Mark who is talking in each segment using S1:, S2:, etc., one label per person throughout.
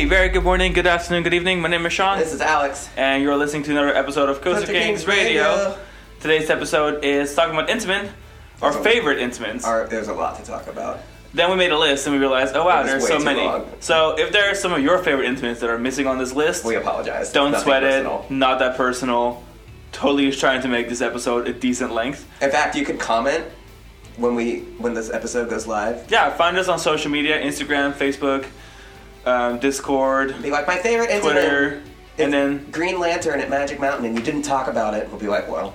S1: Hey, very good morning, good afternoon, good evening. My name is Sean,
S2: This is Alex.
S1: and you're listening to another episode of Coaster
S2: Coaster
S1: Kings,
S2: Kings
S1: Radio.
S2: Radio.
S1: Today's episode is talking about Intamin, our
S2: There's a-
S1: favorite Intamins.
S2: Our, there's a lot to talk about.
S1: Then we made a list and we realized, oh wow, there's so many.
S2: long.
S1: So if there are some of your favorite Intamins that are missing on this list,
S2: We apologize.
S1: don't
S2: Nothing
S1: sweat
S2: personal.
S1: it. Not that personal. Totally just trying to make this episode a decent length.
S2: In fact, you can comment when we when this episode goes live.
S1: Yeah, find us on social media: Instagram, Facebook, um, Discord,
S2: Be like my favorite.
S1: Twitter, and then
S2: Green Lantern at Magic Mountain, and you didn't talk about it. We'll be like, well,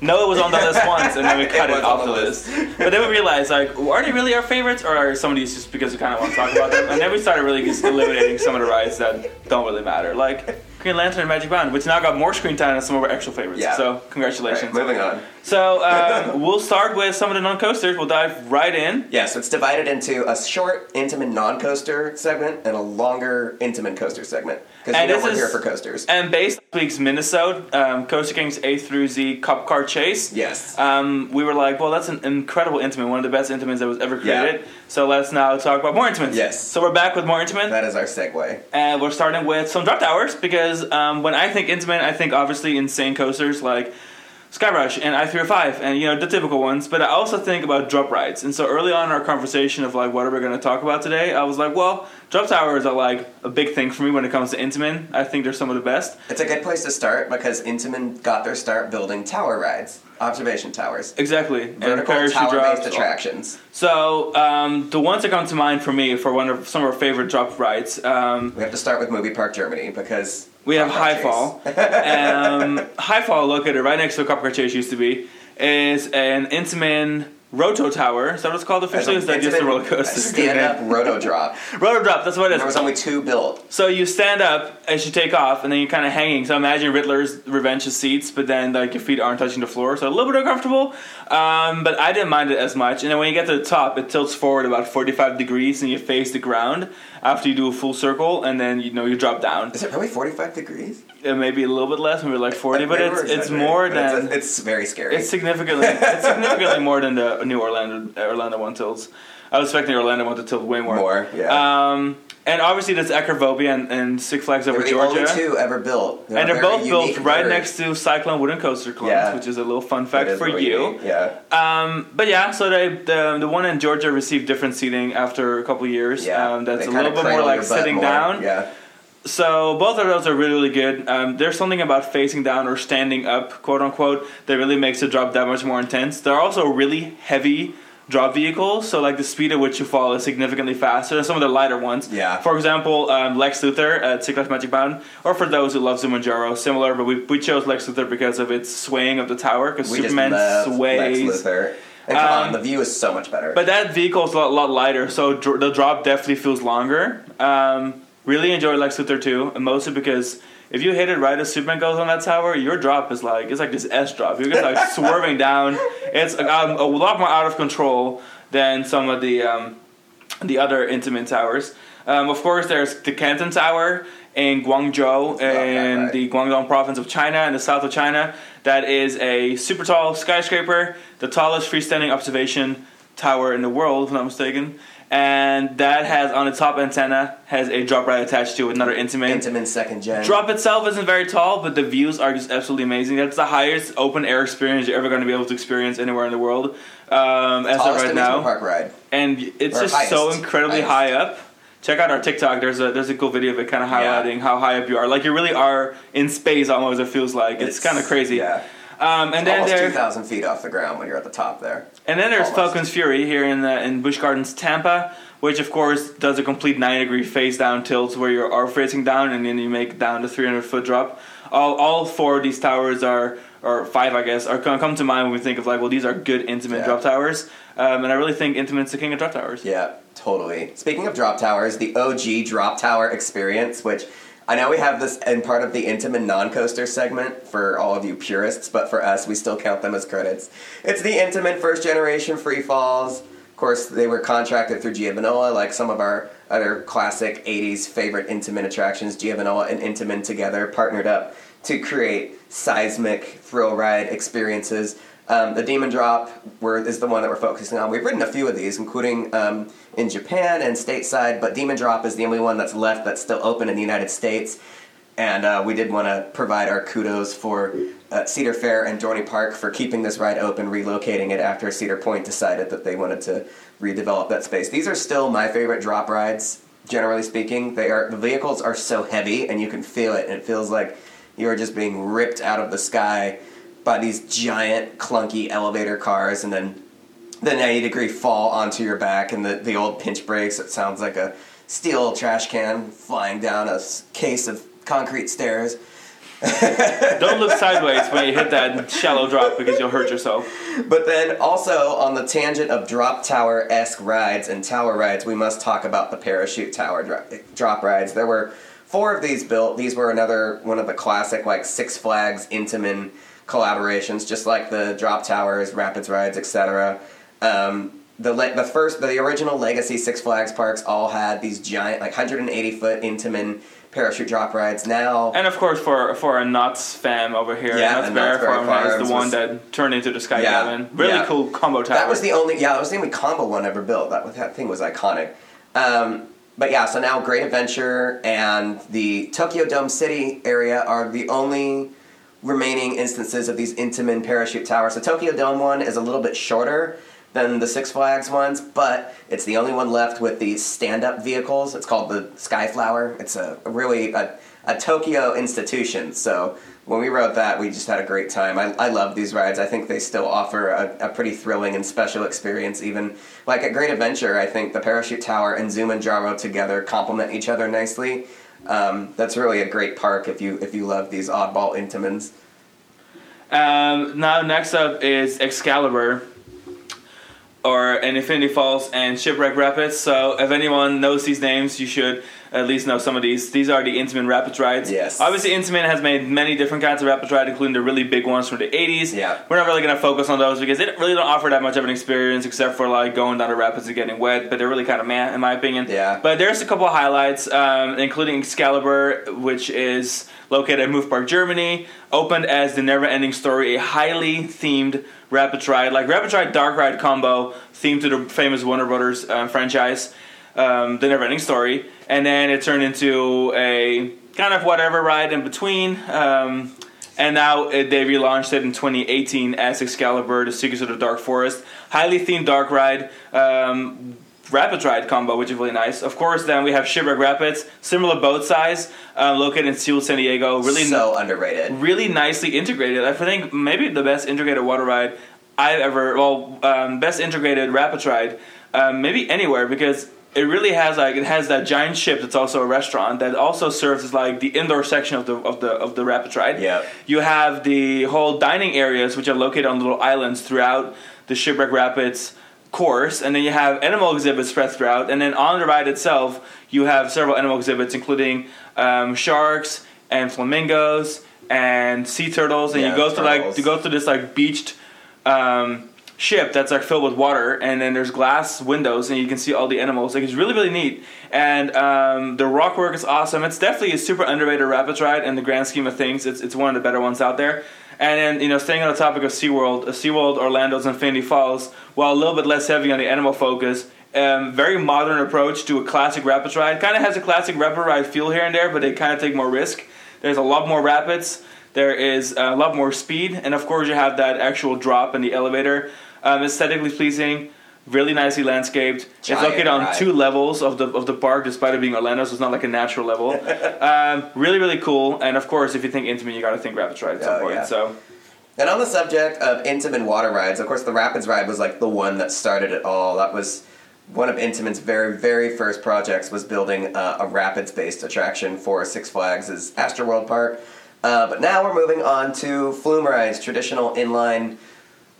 S1: No, it was on the list once, and then we cut it,
S2: was
S1: off the
S2: the
S1: list. But then we realized, like, are they really our favorites, or are some of these just because we kind of want to talk about them? And then we started really just eliminating some of the rides that don't really matter, like Green Lantern and Magic Mountain, which now got more screen time than some of our actual favorites.
S2: Yeah.
S1: So congratulations.
S2: right, moving on.
S1: So um, we'll start with some of the non-coasters. We'll dive right in.
S2: Yeah, so it's divided into a short, Intamin non-coaster segment and a longer, Intamin coaster segment. Because
S1: And
S2: you know
S1: this
S2: we're
S1: is-
S2: here for coasters.
S1: And based on week's Minnesota um, Coaster Kings A through Z Cop Car Chase.
S2: yes.
S1: Um, we were like, well, that's an incredible Intamin, one of the best Intamins that was ever
S2: Yeah.
S1: created. So let's now talk about more Intamins.
S2: Yes.
S1: So we're back with more Intamin.
S2: that is our segue.
S1: And we're starting with some drop towers because um, when I think Intamin, I think obviously insane coasters like Skyrush and I-305 and you know the typical ones. But I also think about drop rides. And so early on in our conversation of like what are we going to talk about today, I was like, well, drop towers are like a big thing for me when it comes to Intamin. I think they're some of the best.
S2: It's a good place to start because Intamin got their start building tower rides, observation towers,
S1: Exactly. And
S2: vertical
S1: parachute
S2: tower-based
S1: drops.
S2: attractions.
S1: So um, the ones that come to mind for me for one of some of our favorite drop rides. Um,
S2: We have to start with Movie Park Germany because
S1: We have High Fall. um, High Fall, located right next to Cop Car Chase used to be, is an Intamin Roto Tower. Is that what it's called officially? Is that just a roller coaster?
S2: Stand up roto drop.
S1: Roto drop. That's what it is.
S2: There was only two built.
S1: So you stand up as you take off, and then you're kind of hanging. So imagine Riddler's Revenge's seats, but then like your feet aren't touching the floor, so a little bit uncomfortable. Um, but I didn't mind it as much. And then when you get to the top, it tilts forward about 45 degrees, and you face the ground after you do a full circle, and then you know you drop down.
S2: Is it really 45 degrees?
S1: It may be a little bit less, maybe like 40, but it's it's more than
S2: It's, it's very scary.
S1: it's significantly it's significantly more than the new Orlando Orlando one tilts. I was expecting Orlando one to tilt way more.
S2: More, yeah.
S1: Um, and obviously that's Acrophobia and, and Six Flags over
S2: were the
S1: Georgia.
S2: only two ever built.
S1: and they're both built
S2: unique
S1: right next to Cyclone Wooden Coaster Clubs,
S2: Yeah.
S1: which is a little fun fact for
S2: really
S1: you.
S2: unique, Yeah.
S1: Um, but yeah, so they, the the one in Georgia received different seating after a couple years.
S2: Yeah.
S1: Um, that's
S2: They
S1: a little bit more like sitting
S2: more.
S1: down.
S2: Yeah.
S1: So both of those are really, really good. Um, there's something about facing down or standing up, quote unquote, that really makes the drop that much more intense. They're also really heavy drop vehicles, so like the speed at which you fall is significantly faster than some of the lighter ones.
S2: Yeah.
S1: For example, um, Lex Luthor at Six Flags Magic Mountain, or for those who love Zumanjaro, similar, but we, we chose Lex Luthor because of its swaying of the tower, because Superman sways.
S2: Lex Luthor. And come
S1: Um,
S2: on, the view is so much better.
S1: But that vehicle is a lot, lot lighter, so dr- the drop definitely feels longer. Um, really enjoy Lex Luthor too, mostly because if you hit it right as Superman goes on that tower, your drop is like it's like this S drop. You're just like swerving down. It's um, a lot more out of control than some of the um, the other Intamin towers. Um, of course, there's the Canton Tower in Guangzhou in
S2: ride.
S1: the Guangdong province of China in the south of China. That is a super tall skyscraper, the tallest freestanding observation tower in the world, if I'm not mistaken. And that has on the top antenna has a drop ride attached to it, another intimate.
S2: Intamin second gen.
S1: Drop itself isn't very tall, but the views are just absolutely amazing. That's the highest open air experience you're ever going to be able to experience anywhere in the world, um, as of right now.
S2: park ride.
S1: And it's
S2: Or
S1: just so incredibly
S2: Highest.
S1: high up. Check out our TikTok. There's a there's a cool video of it, kind of
S2: Yeah.
S1: highlighting how high up you are. Like you really are in space, almost. It feels like it's, kind of crazy.
S2: Yeah.
S1: Um, and then
S2: Almost 2,000 feet off the ground when you're at the top there.
S1: And then there's
S2: Almost.
S1: Falcon's Fury here in the, in Busch Gardens, Tampa, which of course does a complete 90 degree face down tilt where you are facing down and then you make down the 300 foot drop. All, all four of these towers are, or five I guess, are come come to mind when we think of like, well, these are good Intamin
S2: Yeah.
S1: drop towers. Um, and I really think Intamin's the king of drop towers.
S2: Yeah, totally. Speaking of drop towers, the OG drop tower experience, which I know we have this in part of the Intamin non-coaster segment for all of you purists, but for us, we still count them as credits. It's the Intamin first generation free falls. Of course, they were contracted through Giovanola, like some of our other classic 80s favorite Intamin attractions. Giovanola and Intamin together partnered up to create seismic thrill ride experiences. Um, the Demon Drop is the one that we're focusing on. We've ridden a few of these, including um, in Japan and stateside, but Demon Drop is the only one that's left that's still open in the United States. And uh, we did want to provide our kudos for uh, Cedar Fair and Dorney Park for keeping this ride open, relocating it after Cedar Point decided that they wanted to redevelop that space. These are still my favorite drop rides, generally speaking. They are the vehicles are so heavy, and you can feel it, and it feels like you are just being ripped out of the sky by these giant clunky elevator cars, and then the 90 degree fall onto your back, and the, the old pinch brakes. It sounds like a steel trash can flying down a case of concrete stairs.
S1: Don't look sideways when you hit that shallow drop because you'll hurt yourself.
S2: But then also on the tangent of drop tower esque rides and tower rides, we must talk about the parachute tower dro- drop rides. There were four of these built. These were another one of the classic like Six Flags Intamin collaborations, just like the drop towers, rapids rides, etc. Um, the le- the first the original Legacy Six Flags parks all had these giant like 180 foot Intamin parachute drop rides. Now
S1: And of course, for for a Knott's fam over here,
S2: Yeah,
S1: Knott's
S2: and
S1: Bear
S2: Knott's Berry
S1: Farm is the one
S2: was-
S1: that turned into the Sky
S2: Yeah,
S1: Cabin. Really
S2: yeah.
S1: cool combo tower.
S2: That was the only yeah, that was the only combo one ever built. That that thing was iconic. Um, but yeah, so now Great Adventure and the Tokyo Dome City area are the only remaining instances of these Intamin parachute towers. The Tokyo Dome one is a little bit shorter than the Six Flags ones, but it's the only one left with these stand-up vehicles. It's called the Skyflower. It's a, really a, a Tokyo institution. So when we wrote that, we just had a great time. I, I love these rides. I think they still offer a, a pretty thrilling and special experience. Even like at Great Adventure, I think the Parachute Tower and Zumanjaro together complement each other nicely. Um, that's really a great park if you if you love these oddball Intamins.
S1: Um, now, next up is Excalibur, or in Infinity Falls and Shipwreck Rapids. So, if anyone knows these names, you should at least know some of these. These are the Intamin Rapids rides.
S2: Yes.
S1: Obviously, Intamin has made many different kinds of Rapids ride, including the really big ones from the 80s.
S2: Yeah.
S1: We're not really going to focus on those because they really don't offer that much of an experience except for like going down the rapids and getting wet, but they're really kind of meh, in my opinion.
S2: Yeah.
S1: But there's a couple of highlights, um, including Excalibur, which is located in Movie Park, Germany, opened as the Never Ending Story, a highly themed Rapid Ride, like Rapid Ride Dark Ride combo, themed to the famous Warner Brothers uh, franchise, um, the Never Ending Story, and then it turned into a kind of whatever ride in between. Um, and now uh, they relaunched it in 2018 as Excalibur: The Secrets of the Dark Forest, highly themed dark ride. Um, Rapids Ride combo, which is really nice. Of course, then we have Shipwreck Rapids, similar boat size, uh, located in SeaWorld, San Diego. Really,
S2: so underrated.
S1: really nicely integrated. I think maybe the best integrated water ride I've ever, well, um, best integrated Rapids ride, um, maybe anywhere because it really has like it has that giant ship that's also a restaurant that also serves as like the indoor section of the of the of the Rapids ride.
S2: Yeah.
S1: You have the whole dining areas which are located on little islands throughout the Shipwreck Rapids course, and then you have animal exhibits spread throughout, and then on the ride itself you have several animal exhibits including um, sharks and flamingos and sea turtles, and
S2: Yeah,
S1: you go through like you go through this like beached um, ship that's like filled with water, and then there's glass windows, and you can see all the animals. Like it's really really neat, and um, the rock work is awesome. It's definitely a super underrated rapids ride in the grand scheme of things. It's it's one of the better ones out there. And then you know, staying on the topic of SeaWorld, uh, SeaWorld Orlando's Infinity Falls, while a little bit less heavy on the animal focus. Um, very modern approach to a classic rapids ride. Kind of has a classic rapid ride feel here and there, but they kind of take more risk. There's a lot more rapids. There is a lot more speed, and of course you have that actual drop in the elevator. Um, aesthetically pleasing, really nicely landscaped. it's located on
S2: ride.
S1: two levels of the of the park, despite it being Orlando, so it's not like a natural level. um, really, really cool. And of course, if you think Intamin, you got to think Rapids Ride at some
S2: Oh,
S1: point.
S2: yeah.
S1: So
S2: And on the subject of Intamin water rides, of course, the Rapids ride was like the one that started it all. That was one of Intamin's very, very first projects was building uh, a rapids-based attraction for Six Flags' Astroworld Park. Uh, but now we're moving on to flume rides, traditional inline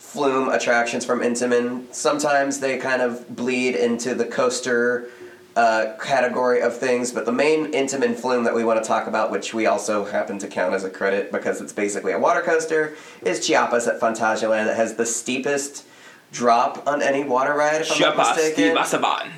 S2: flume attractions from Intamin. Sometimes they kind of bleed into the coaster uh, category of things, but the main Intamin flume that we want to talk about, which we also happen to count as a credit because it's basically a water coaster, is Chiapas at Phantasialand. That has the steepest drop on any water ride, if I'm not mistaken.
S1: Basaban.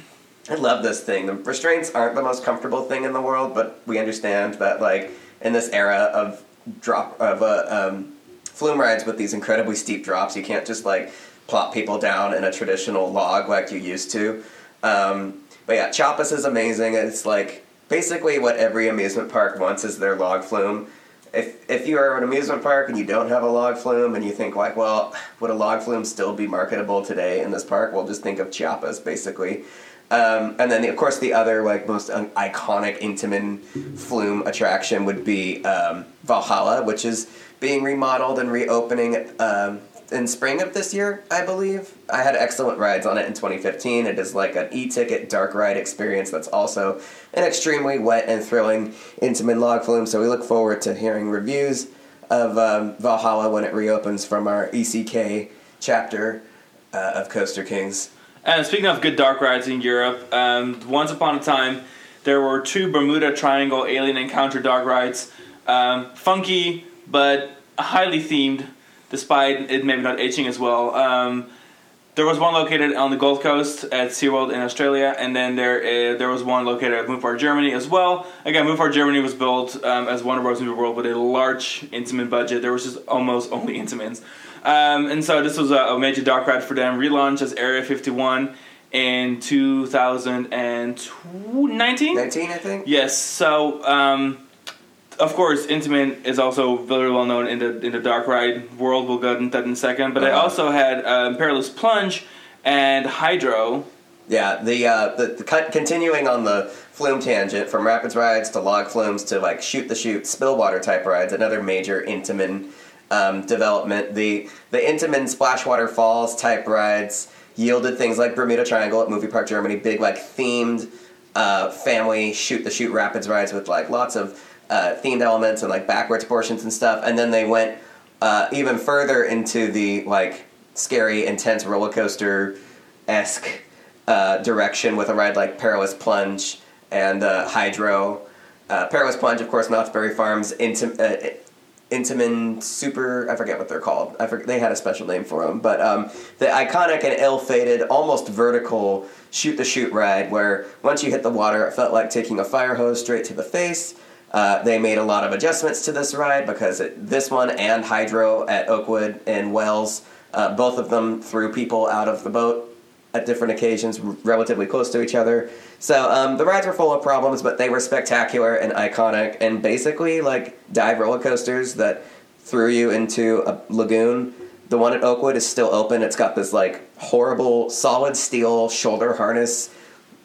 S2: I love this thing. The restraints aren't the most comfortable thing in the world, but we understand that, like, in this era of drop of uh, um, flume rides with these incredibly steep drops. You can't just like plop people down in a traditional log like you used to. Um, but yeah, Chiapas is amazing. It's like basically what every amusement park wants is their log flume. If if you are an amusement park and you don't have a log flume and you think like, well, would a log flume still be marketable today in this park? Well, just think of Chiapas basically. Um, and then, of course, the other like most iconic Intamin flume attraction would be um, Valhalla, which is being remodeled and reopening um, in spring of this year, I believe. I had excellent rides on it in 2015. It is like an e-ticket dark ride experience that's also an extremely wet and thrilling Intamin log flume. So we look forward to hearing reviews of um, Valhalla when it reopens from our ECK chapter uh, of Coaster Kings.
S1: And speaking of good dark rides in Europe, um, once upon a time there were two Bermuda Triangle alien encounter dark rides. Um, funky, but highly themed, despite it maybe not aging as well. Um, there was one located on the Gold Coast at SeaWorld in Australia, and then there uh, there was one located at Movie Park Germany as well. Again, Movie Park Germany was built um, as Warner Bros. Movie World with a large Intamin budget. There was just almost only Intamins. Um, and so this was a, a, major dark ride for them. Relaunched as Area 51 in 2019.
S2: 19, I think.
S1: Yes. So, um, of course, Intamin is also very well known in the in the dark ride world. We'll go into that in a second. But uh-huh. I also had um, Perilous Plunge and Hydro.
S2: Yeah, the, uh, the, the continuing on the flume tangent from rapids rides to log flumes to like shoot the chute spill water type rides. Another major Intamin um, development. The the Intamin Splashwater Falls type rides yielded things like Bermuda Triangle at Movie Park Germany, big like themed uh, family shoot the chute rapids rides with like lots of uh, themed elements and like backwards portions and stuff. And then they went uh, even further into the like scary, intense roller coaster esque uh, direction with a ride like Perilous Plunge and uh, Hydro. Uh, Perilous Plunge, of course, Knott's Berry Farms into Intamin Super, I forget what they're called. I forget, they had a special name for them, but um, the iconic and ill-fated, almost vertical shoot the chute ride, where once you hit the water, it felt like taking a fire hose straight to the face. Uh, they made a lot of adjustments to this ride because it, this one and Hydro at Oakwood and Wales, uh, both of them threw people out of the boat at different occasions, relatively close to each other. So um, the rides were full of problems, but they were spectacular and iconic, and basically like dive roller coasters that threw you into a lagoon. The one at Oakwood is still open. It's got this like horrible solid steel shoulder harness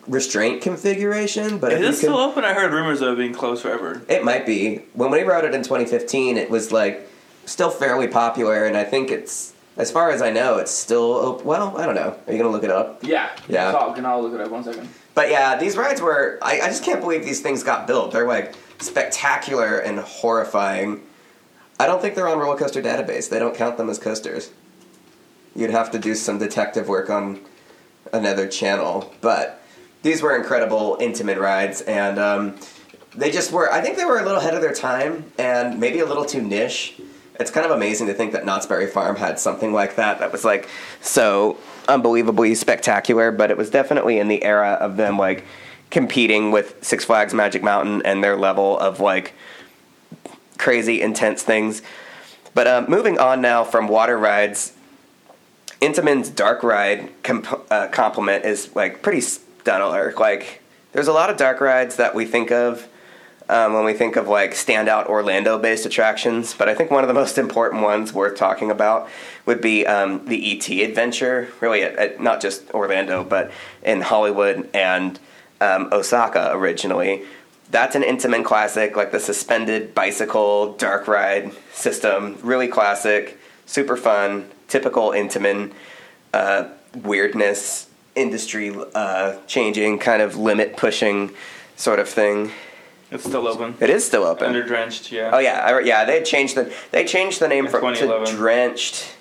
S2: restraint configuration. But
S1: is it still open? I heard rumors of it being closed forever.
S2: It might be. When we wrote it in 2015, it was like still fairly popular, and I think it's as far as I know, it's still open. Well, I don't know. Are you gonna look it up?
S1: Yeah.
S2: Yeah.
S1: Talk and I'll look it up one second.
S2: But yeah, these rides were. I, I just can't believe these things got built. They're like spectacular and horrifying. I don't think they're on Roller Coaster Database. They don't count them as coasters. You'd have to do some detective work on another channel. But these were incredible, Intamin rides, and um, they just were. I think they were a little ahead of their time, and maybe a little too niche it's kind of amazing to think that Knott's Berry Farm had something like that that was like so unbelievably spectacular, but it was definitely in the era of them like competing with Six Flags Magic Mountain and their level of like crazy intense things. But uh, moving on now from water rides, Intamin's dark ride comp- uh, complement is like pretty stellar. Like there's a lot of dark rides that we think of um, when we think of like standout Orlando based attractions, but I think one of the most important ones worth talking about would be um, the ET adventure, really, at, at, not just Orlando, but in Hollywood and um, Osaka originally. That's an Intamin classic, like the suspended bicycle dark ride system. Really classic, super fun, typical Intamin uh, weirdness, industry uh, changing, kind of limit pushing sort of thing.
S1: It's still open.
S2: It is still open.
S1: Under drenched, yeah.
S2: Oh yeah, I, yeah. They changed the they changed the name from to drenched.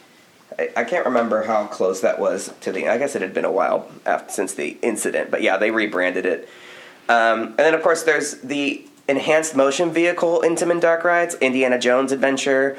S2: I, I, can't remember how close that was to the. I guess it had been a while after, since the incident, but yeah, they rebranded it. Um, and then of course there's the enhanced motion vehicle Intamin Dark Rides, Indiana Jones Adventure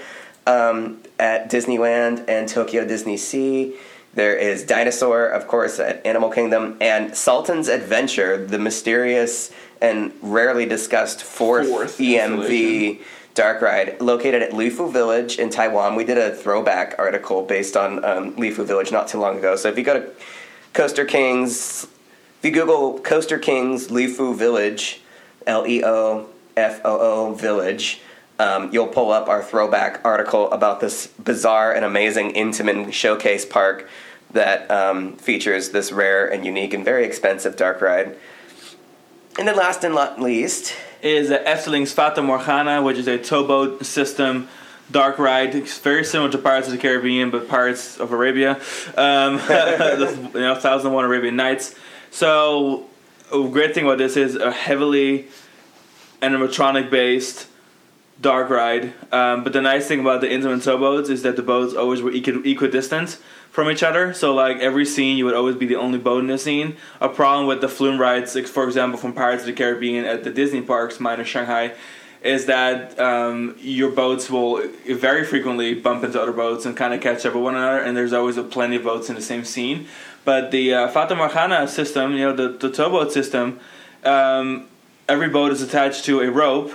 S2: um, at Disneyland and Tokyo Disney Sea. There is Dinosaur, of course, at Animal Kingdom, and Sultan's Adventure, the mysterious and rarely discussed fourth, fourth EMV dark ride located at Leofoo Village in Taiwan. We did a throwback article based on um, Leofoo Village not too long ago. So if you go to Coaster Kings, if you Google Coaster Kings Leofoo Village, L E O F O O Village, um, you'll pull up our throwback article about this bizarre and amazing Intamin showcase park that um, features this rare and unique and very expensive dark ride. And then last and not least,
S1: is Efteling's Fata Morgana, which is a towboat system dark ride. It's very similar to Pirates of the Caribbean, but Pirates of Arabia. Um, the, you know, Thousand and One Arabian Nights. So, a great thing about this is a heavily animatronic based dark ride. Um, but the nice thing about the Intamin towboats is that the boats always were equi- equidistant from each other. So like every scene, you would always be the only boat in the scene. A problem with the flume rides, for example, from Pirates of the Caribbean at the Disney parks, minus Shanghai, is that um, your boats will very frequently bump into other boats and kind of catch up with one another. And there's always a plenty of boats in the same scene. But the uh, Fata Morgana system, you know, the, the towboat system, um, every boat is attached to a rope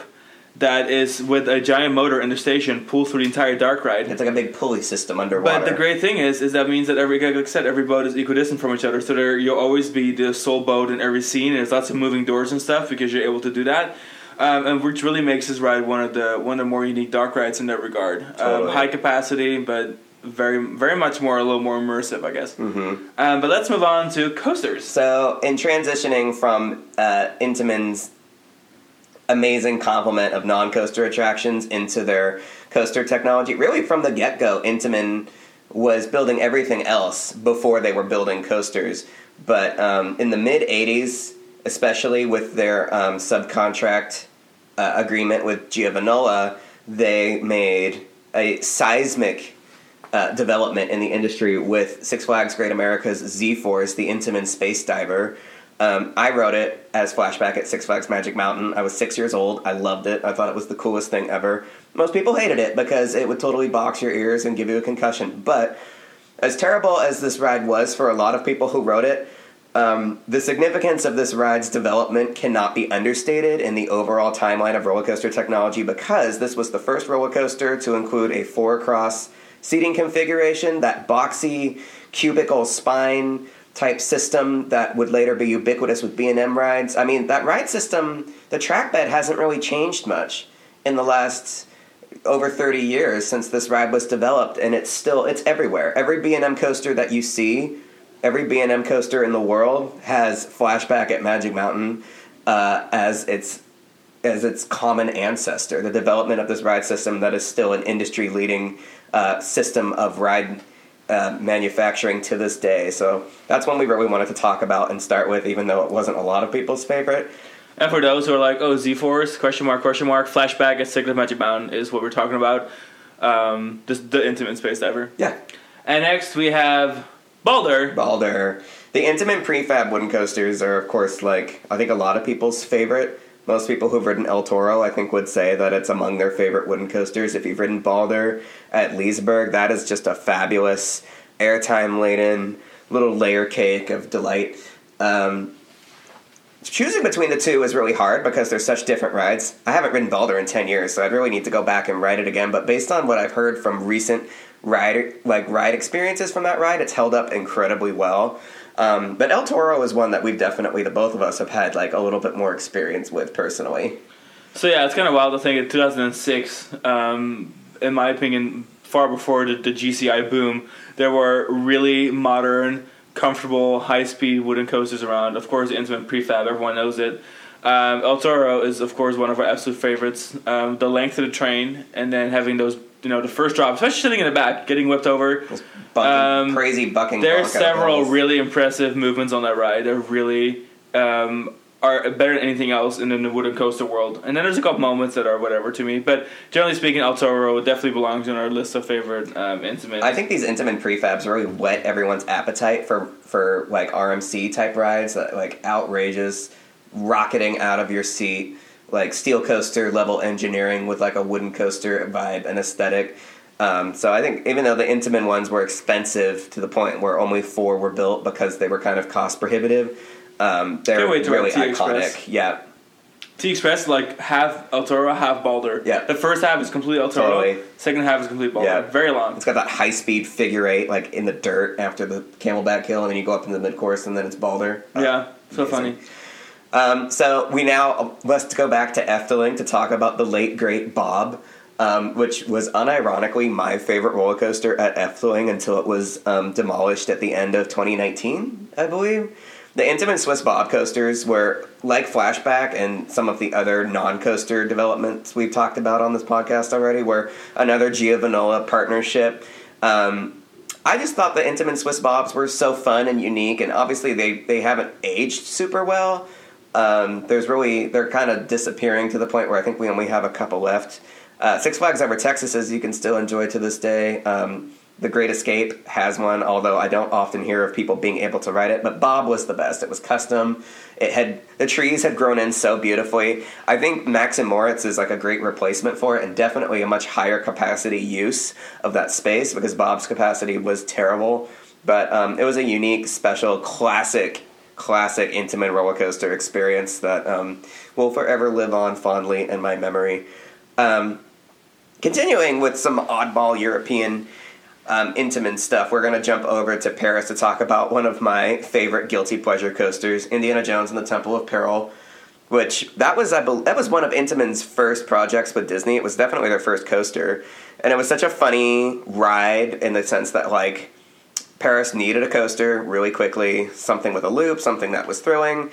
S1: that is with a giant motor in the station pulled through the entire dark ride.
S2: it's like a big pulley system underwater.
S1: But the great thing is, is that means that every, like I said, every boat is equidistant from each other. So there, you'll always be the sole boat in every scene. And there's lots of moving doors and stuff because you're able to do that, um, and which really makes this ride one of the one of the more unique dark rides in that regard.
S2: Totally.
S1: Um, high capacity, but very very much more a little more immersive, I guess.
S2: Mm-hmm.
S1: Um, but let's move on to coasters.
S2: So, in transitioning from uh, Intamin's amazing complement of non-coaster attractions into their coaster technology, really from the get-go, Intamin was building everything else before they were building coasters. But um, in the mid '80s, especially with their um, subcontract uh, agreement with Giovanola, they made a seismic uh, development in the industry with Six Flags Great America's Z Force, the Intamin Space Diver. Um, I wrote it as flashback at Six Flags Magic Mountain. I was six years old. I loved it. I thought it was the coolest thing ever. Most people hated it because it would totally box your ears and give you a concussion. But as terrible as this ride was for a lot of people who wrote it, um, the significance of this ride's development cannot be understated in the overall timeline of roller coaster technology because this was the first roller coaster to include a four cross seating configuration, that boxy cubicle spine type system that would later be ubiquitous with B&M rides. I mean, that ride system, the track bed hasn't really changed much in the last over 30 years since this ride was developed and it's still it's everywhere. Every B&M coaster that you see, every B&M coaster in the world has flashback at Magic Mountain uh, as its as its common ancestor. The development of this ride system that is still an industry leading uh, system of ride uh, manufacturing to this day. So that's one we really wanted to talk about and start with, even though it wasn't a lot of people's favorite.
S1: And for those who are like, oh, Z Force, question mark, question mark, flashback at Secret Magic Mountain is what we're talking about. Um, this, the Intamin space diver.
S2: Yeah.
S1: And next we have Balder.
S2: Balder. The Intamin prefab wooden coasters are, of course, like, I think a lot of people's favorite. Most people who've ridden El Toro, I think, would say that it's among their favorite wooden coasters. If you've ridden Balder at Liseberg, that is just a fabulous, airtime laden little layer cake of delight. Um, choosing between the two is really hard because they're such different rides. I haven't ridden Balder in 10 years, so I'd really need to go back and ride it again. But based on what I've heard from recent ride like ride experiences from that ride, it's held up incredibly well. Um, but El Toro is one that we've definitely, the both of us, have had like a little bit more experience with personally.
S1: So yeah, it's kind of wild to think in 2006, um, in my opinion, far before the, the GCI boom, there were really modern, comfortable, high-speed wooden coasters around. Of course, the Intamin prefab, everyone knows it. Um, El Toro is, of course, one of our absolute favorites. Um, the length of the train, and then having those, you know, the first drop, especially sitting in the back, getting whipped over.
S2: Bucking, crazy bucking.
S1: There are several really impressive movements on that ride. They're really um, are better than anything else in the wooden coaster world. And then there's a couple moments that are whatever to me, but generally speaking, El Toro definitely belongs in our list of favorite um, Intamin.
S2: I think these Intamin prefabs really whet everyone's appetite for for like RMC type rides, that, like outrageous, rocketing out of your seat, like steel coaster level engineering with like a wooden coaster vibe and aesthetic. Um, so I think even though the Intamin ones were expensive to the point where only four were built because they were kind of cost prohibitive, um, they're really iconic.
S1: Express.
S2: Yeah,
S1: T Express like half El Toro, half Balder.
S2: Yeah.
S1: The first half is complete El Toro.
S2: Totally.
S1: Second half is complete Balder.
S2: Yeah.
S1: Very long.
S2: It's got that high speed figure eight, like in the dirt after the Camelback Hill, and then you go up into the mid course, and then it's Balder. Uh,
S1: yeah. So
S2: amazing.
S1: funny.
S2: Um, so we now let's go back to Efteling to talk about the late great Bob, um, which was unironically my favorite roller coaster at Efteling until it was um, demolished at the end of 2019, I believe. The Intamin Swiss Bob coasters were like Flashback and some of the other non-coaster developments we've talked about on this podcast already, were another Giovanola partnership. Um, I just thought the Intamin Swiss Bobs were so fun and unique, and obviously they, they haven't aged super well. Um, there's really they're kind of disappearing to the point where I think we only have a couple left. Uh, Six Flags Over Texas is you can still enjoy to this day. Um, the Great Escape has one, although I don't often hear of people being able to ride it. But Bob was the best. It was custom. It had the trees had grown in so beautifully. I think Max and Moritz is like a great replacement for it, and definitely a much higher capacity use of that space because Bob's capacity was terrible. But um, it was a unique, special, classic, classic Intamin roller coaster experience that um, will forever live on fondly in my memory. Um, continuing with some oddball European um, Intamin stuff, we're going to jump over to Paris to talk about one of my favorite guilty pleasure coasters, Indiana Jones and the Temple of Peril. Which that was I bel that was one of Intamin's first projects with Disney. It was definitely their first coaster, and it was such a funny ride in the sense that like Paris needed a coaster really quickly, something with a loop, something that was thrilling,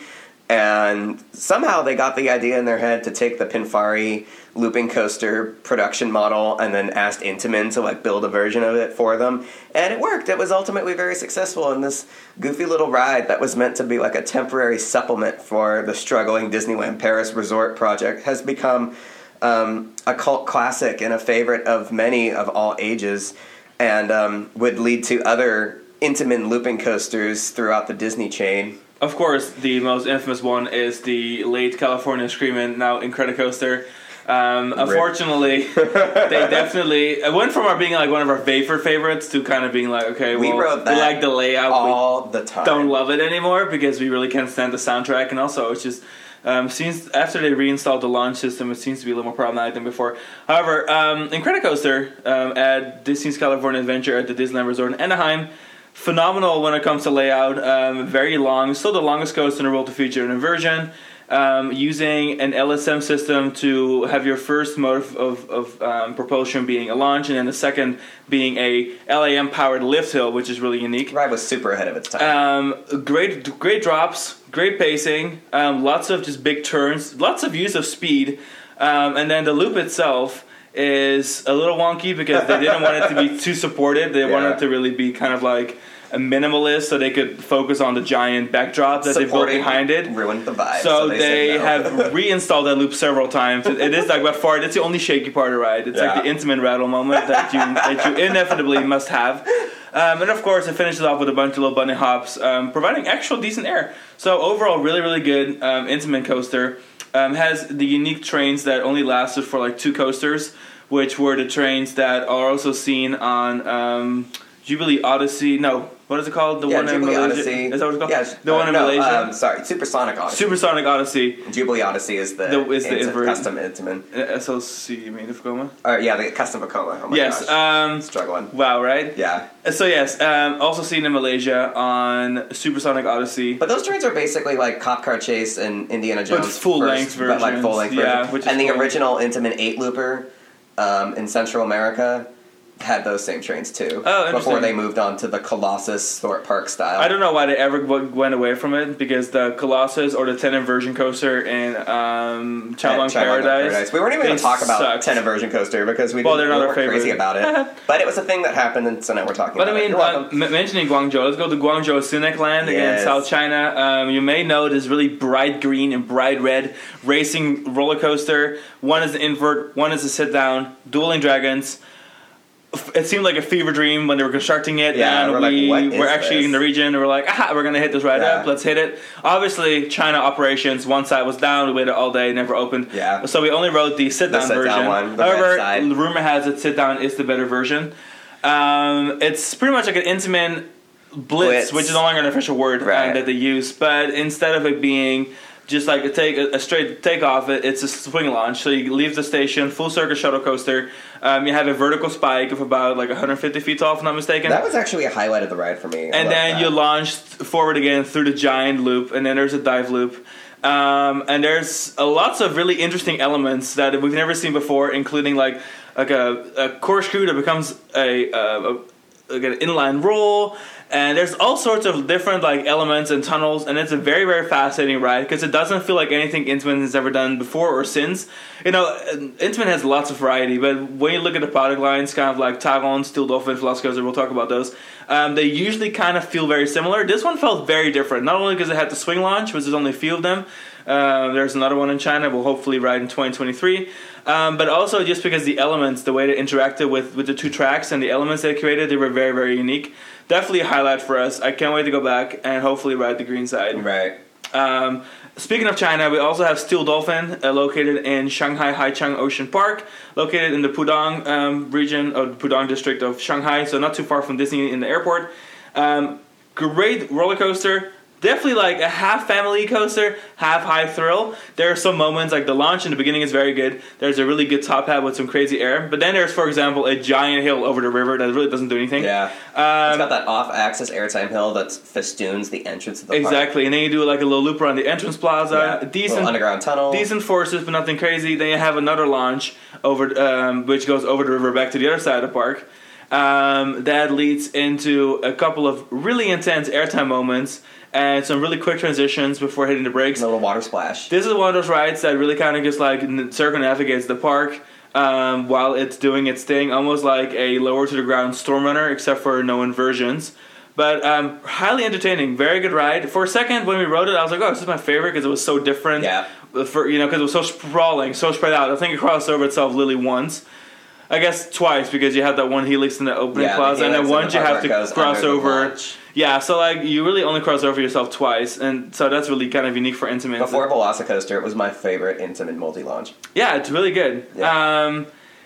S2: and somehow they got the idea in their head to take the Pinfari looping coaster production model and then asked Intamin to like build a version of it for them, and it worked. It was ultimately very successful in this goofy little ride that was meant to be like a temporary supplement for the struggling Disneyland Paris resort project has become um, a cult classic and a favorite of many of all ages, and um, would lead to other Intamin looping coasters throughout the Disney chain.
S1: Of course, the most infamous one is the late California Screamin', now Incredicoaster. Um, unfortunately, they definitely it went from our being like one of our favorite favorites to kind of being like, okay,
S2: We
S1: well,
S2: rode that
S1: we like the layout,
S2: all the time.
S1: don't love it anymore because we really can't stand the soundtrack, and also it's just um, seems after they reinstalled the launch system, it seems to be a little more problematic than before. However, um, Incredicoaster um, at Disney's California Adventure at the Disneyland Resort in Anaheim phenomenal when it comes to layout. Um, very long, still the longest coast in the world to feature an inversion. Um, using an LSM system to have your first mode of, of, of um, propulsion being a launch, and then the second being a LAM powered lift hill, which is really unique.
S2: Ride was super ahead of its time.
S1: Um, great, great drops, great pacing, um, lots of just big turns, lots of use of speed, um, and then the loop itself is a little wonky because they didn't want it to be too supported. They
S2: Yeah.
S1: wanted it to really be kind of like a minimalist, so they could focus on the giant backdrop that they built behind it.
S2: ruined the vibe.
S1: So,
S2: they,
S1: they,
S2: no.
S1: have reinstalled that loop several times. It it is like by far that's the only shaky part of the ride. It's like the Intamin rattle moment that you that you inevitably must have. Um, and of course, it finishes off with a bunch of little bunny hops, um, providing actual decent air. So overall, really really good um, Intamin coaster. Um, has the unique trains that only lasted for like two coasters, which were the trains that are also seen on um, Jubilee Odyssey. No, what is it called? The
S2: yeah,
S1: one in
S2: Jubilee
S1: Malaysia.
S2: Odyssey.
S1: Is that what it's called?
S2: Yeah,
S1: the
S2: uh,
S1: one in
S2: no,
S1: Malaysia.
S2: Um, sorry, Supersonic Odyssey.
S1: Supersonic Odyssey.
S2: Jubilee Odyssey is the,
S1: The- is the
S2: custom Intamin.
S1: Uh, SLC, you mean, Vekoma?
S2: Or yeah, the custom Vekoma. Oh my
S1: yes.
S2: gosh.
S1: Um,
S2: Struggling.
S1: wow, right?
S2: Yeah.
S1: Uh, So, yes, um, also seen in Malaysia on Supersonic Odyssey.
S2: But those trains are basically like Cop Car Chase and Indiana
S1: But
S2: Jones.
S1: full
S2: first,
S1: length
S2: but like full length
S1: yeah,
S2: version.
S1: which is
S2: and the original Intamin 8 looper um, in Central America had those same trains too.
S1: Oh,
S2: before they moved on to the Colossus Thorpe Park style.
S1: I don't know why they ever went away from it because the Colossus or the 10 inversion coaster in um, Chimelong
S2: Chimelong
S1: Paradise.
S2: We weren't even going to talk about
S1: sucked.
S2: ten inversion coaster because we,
S1: Well, they're not
S2: we
S1: our
S2: weren't crazy about it. but it was a thing that happened, and so now we're talking
S1: But I mean, uh, m- mentioning Guangzhou, let's go to Guangzhou Sunac Land
S2: Yes.
S1: South China. Um, you may know this really bright green and bright red racing roller coaster. One is an invert, one is a sit down, dueling dragons. It seemed like a fever dream when they were constructing it,
S2: Yeah,
S1: and
S2: we're like,
S1: we
S2: is
S1: were actually
S2: this?
S1: in the region. and We're like, ah, we're gonna hit this right
S2: Yeah.
S1: up. Let's hit it. Obviously, China operations. One side was down. We waited all day, never opened.
S2: Yeah.
S1: So we only wrote the sit down version.
S2: one, the
S1: However, the rumor has it sit down is the better version. Um, it's pretty much like an Intamin blitz,
S2: Blitz.
S1: which is no longer an official word um,
S2: Right.
S1: that they use. But instead of it being just like a take a, a straight takeoff. It, it's a swing launch. So you leave the station, full circuit shuttle coaster. Um, you have a vertical spike of about like 150 feet tall, if I'm not mistaken.
S2: That was actually a highlight of the ride for me. I
S1: and then
S2: that.
S1: you launch forward again through the giant loop, and then there's a dive loop. Um, and there's uh, lots of really interesting elements that we've never seen before, including like like a, a corkscrew that becomes a, uh, a like an inline roll, and there's all sorts of different like elements and tunnels, and it's a very very fascinating ride because it doesn't feel like anything Intamin has ever done before or since. You know, Intamin has lots of variety, but when you look at the product lines, kind of like Taron, Steel Dolphin, Velocicoaster, we'll talk about those. Um, they usually kind of feel very similar. This one felt very different, not only because it had the swing launch, which is only a few of them. Uh, there's another one in China. We'll hopefully ride in 2023. Um, but also just because the elements, the way they interacted with, with the two tracks and the elements they created, they were very, very unique. Definitely a highlight for us. I can't wait to go back and hopefully ride the green side.
S2: right.
S1: Um, speaking of China, we also have Steel Dolphin, uh, located in Shanghai Haichang Ocean Park, located in the Pudong um, region of the Pudong district of Shanghai, so not too far from Disney in the airport. Um, great roller coaster. Definitely like a half family coaster, half high thrill. There are some moments like the launch in the beginning is very good. There's a really good top hat with some crazy air, but then there's, for example, a giant hill over the river that really doesn't do anything.
S2: Yeah. it's
S1: Um,
S2: got that off-axis airtime hill that festoons the entrance of the park.
S1: exactly, and then you do like a little loop around the entrance plaza.
S2: Yeah.
S1: Decent
S2: underground tunnel.
S1: decent forces, but nothing crazy. Then you have another launch over, um, which goes over the river back to the other side of the park. Um, that leads into a couple of really intense airtime moments and some really quick transitions before hitting the brakes.
S2: A little water splash.
S1: This is one of those rides that really kind of just like circumnavigates the park um, while it's doing its thing, almost like a lower to the ground storm runner, except for no inversions. But um, highly entertaining, very good ride. For a second, when we rode it, I was like, "Oh, this is my favorite" because it was so different.
S2: Yeah.
S1: For you know, because it was so sprawling, so spread out. I think it crossed over itself literally once. I guess twice because you had that one helix in the opening
S2: Yeah, the
S1: plaza, and then once
S2: the
S1: you have to cross over.
S2: launch.
S1: Yeah, so like you really only cross over yourself twice, and so that's really kind of unique for Intamin.
S2: Before Velocicoaster, it was my favorite Intamin multi-launch.
S1: Yeah, it's really good.
S2: Yeah.
S1: Um,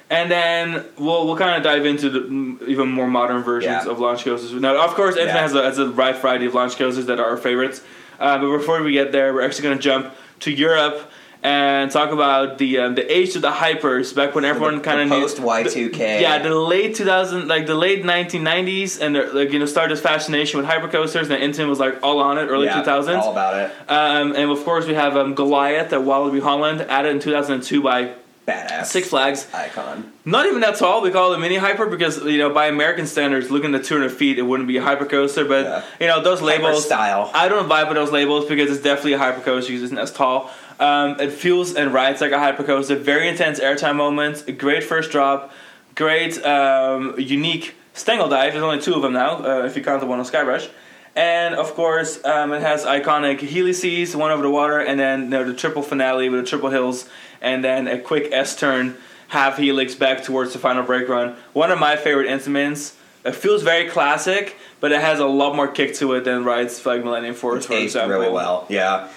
S1: and then we'll we'll kind of dive into the even more modern versions
S2: Yeah.
S1: of launch coasters. Now, of course, Intamin
S2: Yeah.
S1: has, a, has a wide variety of launch coasters that are our favorites. Uh, but before we get there, we're actually going to jump to Europe and talk about the um, the age of the hypers back when everyone kind of knew
S2: post Y2K.
S1: yeah, the late 2000, like the late 1990s, and the, like you know started this fascination with hypercoasters, and Intamin was like all on it, early
S2: Yeah,
S1: 2000s.
S2: All about it.
S1: Um, and of course, we have um, Goliath at Walibi Holland, added in 2002 by
S2: Badass.
S1: Six Flags.
S2: Icon.
S1: Not even that tall. We call it a mini hyper because you know by American standards, looking at 200 feet, it wouldn't be a hyper coaster. But
S2: Yeah.
S1: you know those labels Hyper
S2: style.
S1: I don't vibe with those labels because it's definitely a hypercoaster because it isn't as tall. Um, it feels and rides like a hyper coaster. Very intense airtime moments. Great first drop. Great um, unique Stengel dive. There's only two of them now, uh, if you count the one on Skyrush. And of course, um, it has iconic helices, one over the water, and then you know, the triple finale with the triple hills, and then a quick S turn, half helix back towards the final brake run. One of my favorite instruments. It feels very classic, but it has a lot more kick to it than rides like Millennium Force, for
S2: aged
S1: example.
S2: really well. Yeah.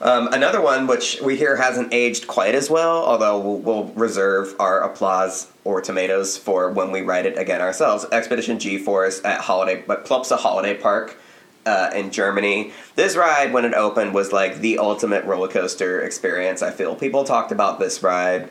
S2: Um, another one which we hear hasn't aged quite as well, although we'll, we'll reserve our applause or tomatoes for when we write it again ourselves. Expedition G-Force at Holiday, but Plopsa Holiday Park uh, in Germany. This ride, when it opened, was like the ultimate roller coaster experience. I feel people talked about this ride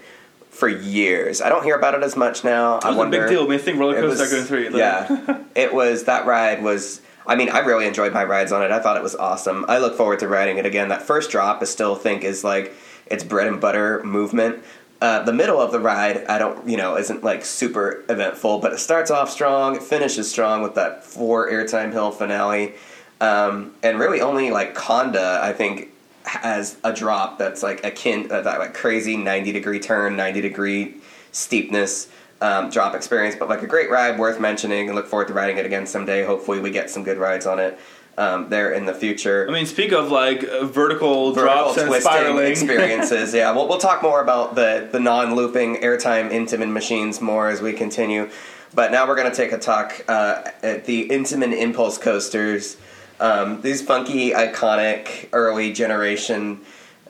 S2: for years. I don't hear about it as much now.
S1: It
S2: I
S1: was
S2: wonder,
S1: a big deal. I mean, I think Roller
S2: it
S1: Coaster
S2: was-
S1: Tycoon 3. like-
S2: Yeah, it was that ride was. I mean, I really enjoyed my rides on it. I thought it was awesome. I look forward to riding it again. That first drop, I still think is like it's bread and butter movement. Uh, the middle of the ride, I don't, you know, isn't like super eventful, but it starts off strong, it finishes strong with that four airtime hill finale, um, and really only like Kondaa, I think, has a drop that's like akin uh, that like crazy ninety degree turn, ninety degree steepness um, drop experience, but like a great ride worth mentioning and look forward to riding it again someday. Hopefully, we get some good rides on it um, there in the future.
S1: I mean, speak of like uh, vertical,
S2: Vertical
S1: drops and
S2: twisting
S1: spiraling
S2: experiences. yeah, we'll, we'll talk more about the, the non looping airtime Intamin machines more as we continue. But now we're going to take a talk uh, at the Intamin Impulse coasters. Um, these funky, iconic, early generation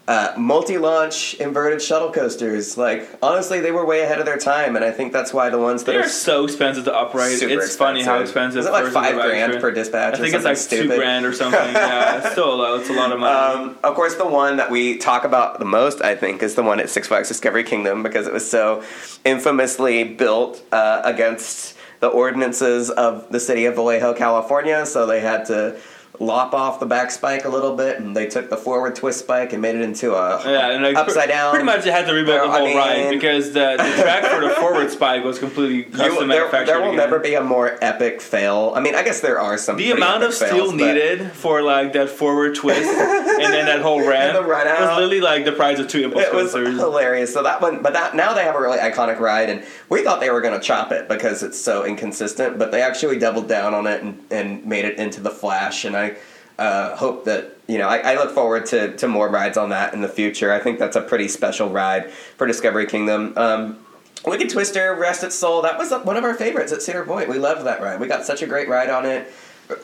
S2: uh, multi-launch inverted shuttle coasters. Like honestly, they were way ahead of their time, and I think that's why the ones that
S1: They're
S2: are
S1: so expensive to upright. It's funny how
S2: expensive.
S1: expensive.
S2: Is it like five grand per dispatch
S1: I think it's like
S2: something
S1: two grand or something. yeah, it's still a lot. It's a lot of money.
S2: Um, of course, the one that we talk about the most, I think, is the one at Six Flags Discovery Kingdom because it was so infamously built uh, against the ordinances of the city of Vallejo, California. So they had to lop off the back spike a little bit, and they took the forward twist spike and made it into a
S1: yeah, and like
S2: upside down.
S1: Pretty much, they had to rebuild the
S2: I
S1: whole
S2: mean-
S1: ride because the, the track for the forward spike was completely
S2: You-
S1: custom
S2: there,
S1: manufactured.
S2: there will
S1: again.
S2: never be a more epic fail. I mean, I guess there are some.
S1: The amount of steel
S2: fails,
S1: needed for like that forward twist and then that whole ramp
S2: the run
S1: was literally like the price of two impulse
S2: It was
S1: coasters.
S2: hilarious. So that one, but that now they have a really iconic ride, and we thought they were going to chop it because it's so inconsistent, but they actually doubled down on it and, and made it into the Flash. And I uh, hope that you know I, I look forward to to more rides on that in the future. I think that's a pretty special ride for Discovery Kingdom. Um, Wicked Twister, Rest Its Soul. That was one of our favorites at Cedar Point. We loved that ride. We got such a great ride on it.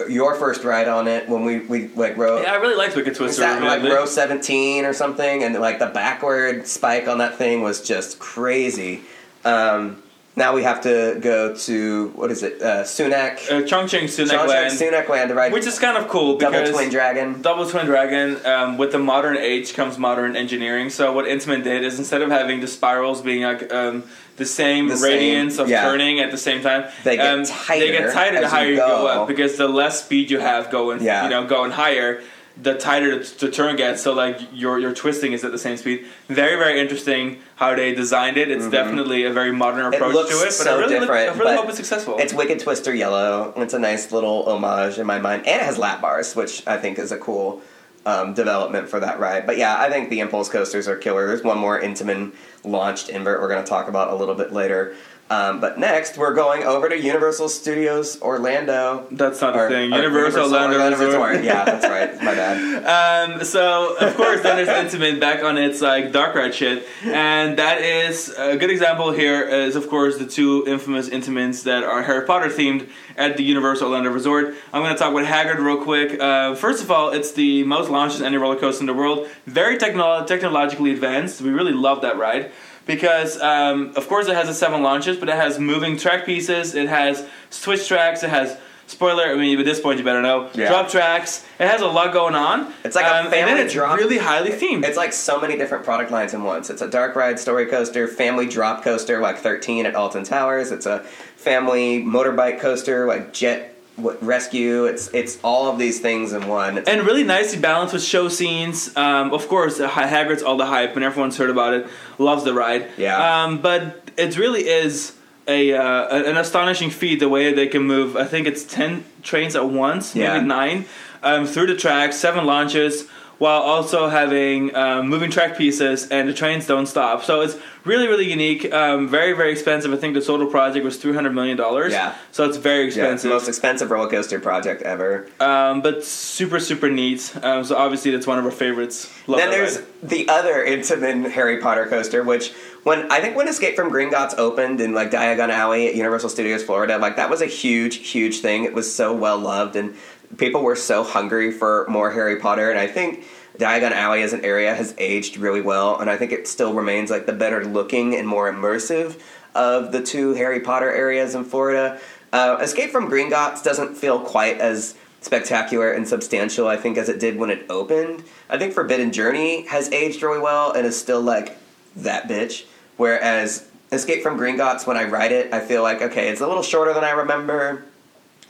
S2: Your first ride on it when we we like rode.
S1: Yeah, I really liked Wicked Twister.
S2: like row 17 or something, and like the backward spike on that thing was just crazy. Um, now we have to go to, what is it, uh, Sunac?
S1: uh, Chongqing Sunac
S2: Chongqing
S1: Land,
S2: Sunac Land ride
S1: which is kind of cool because Double
S2: Twin Dragon.
S1: Double Twin Dragon, um, with the modern age comes modern engineering. So what Intamin did is instead of having the spirals being like um, the same
S2: The same,
S1: radiance of
S2: yeah.
S1: turning at the same time,
S2: They get
S1: um,
S2: tighter
S1: They get tighter the higher
S2: you
S1: you go
S2: go.
S1: up because the less speed you have going,
S2: Yeah.
S1: you know, going higher. The tighter the, turn gets, so like your your twisting is at the same speed. Very very interesting how they designed it. It's definitely a very modern
S2: Mm-hmm. It
S1: approach
S2: looks
S1: to it, but
S2: so
S1: I really, look- I really hope it's successful.
S2: It's Wicked Twister Yellow. It's a nice little homage in my mind. And it has lap bars, which I think is a cool um, development for that ride. But yeah, I think the Impulse coasters are killer. There's one more Intamin launched invert we're going to talk about a little bit later. Um, but next, we're going over to Universal Studios Orlando.
S1: That's not
S2: Or-
S1: a thing.
S2: or
S1: Universal Orlando Resort.
S2: Yeah, that's right. My bad.
S1: Um, so of course, then there's Intamin back on its like dark ride shit, and that is a good example. Here is of course the two infamous Intamins that are Harry Potter themed at the Universal Orlando Resort. I'm going to talk about Hagrid real quick. Uh, first of all, it's the most launches any roller coaster in the world. Very technolo- technologically advanced. We really love that ride. Because um, of course it has the seven launches, but it has moving track pieces. It has switch tracks. It has spoiler. I mean, at this point you better know.
S2: Yeah.
S1: Drop tracks. It has a lot going on.
S2: It's like a
S1: um, and then
S2: family
S1: it's
S2: drop.
S1: really highly themed.
S2: It's like so many different product lines in once. It's a dark ride story coaster, family drop coaster like 13 at Alton Towers. It's a family motorbike coaster like Jet Rescue. It's it's all of these things in one. It's,
S1: and really nicely balanced with show scenes. Um, of course, uh, Hagrid's all the hype, and everyone's heard about it. Loves the ride.
S2: Yeah.
S1: Um, but it really is a uh, an astonishing feat the way they can move. I think it's ten trains at once,
S2: Yeah.
S1: maybe nine, um, through the tracks, seven launches. While also having um, moving track pieces and the trains don't stop, so it's really really unique. Um, very very expensive. I think the total project was three hundred million dollars.
S2: Yeah.
S1: so it's very
S2: expensive. yeah, the most expensive roller coaster project ever.
S1: Um, but super, super neat. Um, so obviously, that's one of our favorites. Love
S2: then there's
S1: ride.
S2: the other Intamin Harry Potter coaster, which when I think when Escape from Gringotts opened in like Diagon Alley at Universal Studios Florida, like that was a huge, huge thing. It was so well loved, and people were so hungry for more Harry Potter. And I think Diagon Alley as an area has aged really well, and I think it still remains like the better looking and more immersive of the two Harry Potter areas in Florida. Uh, Escape from Gringotts doesn't feel quite as spectacular and substantial, I think, as it did when it opened. I think Forbidden Journey has aged really well and is still like that bitch. Whereas Escape from Gringotts, when I ride it, I feel like okay, it's a little shorter than I remember.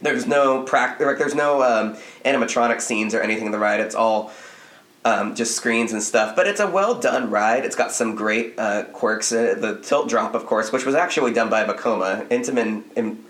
S2: There's no prac- there's no um, animatronic scenes or anything in the ride. It's all um, just screens and stuff. But it's a well done ride. It's got some great uh, quirks. it. The tilt drop, of course, which was actually done by Vekoma. Intamin, im-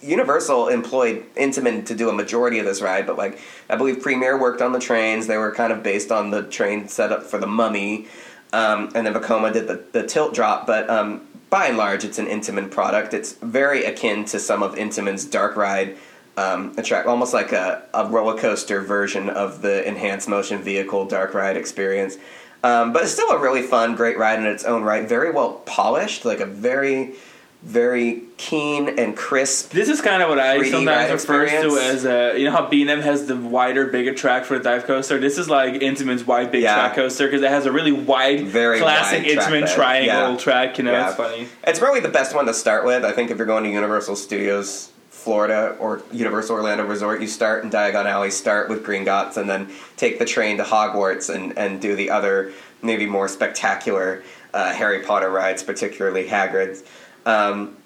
S2: Universal employed Intamin to do a majority of this ride, but like I believe Premier worked on the trains. They were kind of based on the train setup for the Mummy, um, and then Vekoma did the, the tilt drop. But um, by and large, it's an Intamin product. It's very akin to some of Intamin's dark ride um, attract almost like a, a roller coaster version of the enhanced motion vehicle dark ride experience. Um, but it's still a really fun, great ride in its own right. Very well polished, like a very very keen and crisp.
S1: This is kind of what I sometimes refer to as a, you know how B&M has the wider, bigger track for a dive coaster. This is like Intamin's wide, big
S2: Yeah.
S1: track coaster because it has a really wide,
S2: Very
S1: classic
S2: wide
S1: Intamin triangle
S2: Yeah.
S1: track. You know,
S2: Yeah.
S1: it's funny.
S2: It's probably the best one to start with. I think if you're going to Universal Studios Florida or Universal Orlando Resort, you start in Diagon Alley, start with Gringotts, and then take the train to Hogwarts and, and do the other, maybe more spectacular uh, Harry Potter rides, particularly Hagrid's. Um,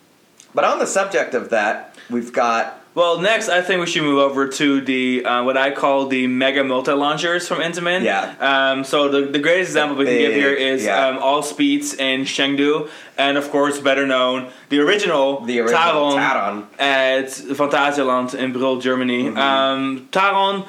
S2: but on the subject of that, we've got
S1: Well, next I think we should move over to the uh, what I call the mega multi launchers from Intamin.
S2: Yeah.
S1: Um, so the, the greatest example we can give here is
S2: yeah.
S1: um, All Speeds in Chengdu, and of course better known the original
S2: the original
S1: Taron
S2: Taron.
S1: at Phantasialand in Brühl, Germany.
S2: Mm-hmm.
S1: Um, Taron,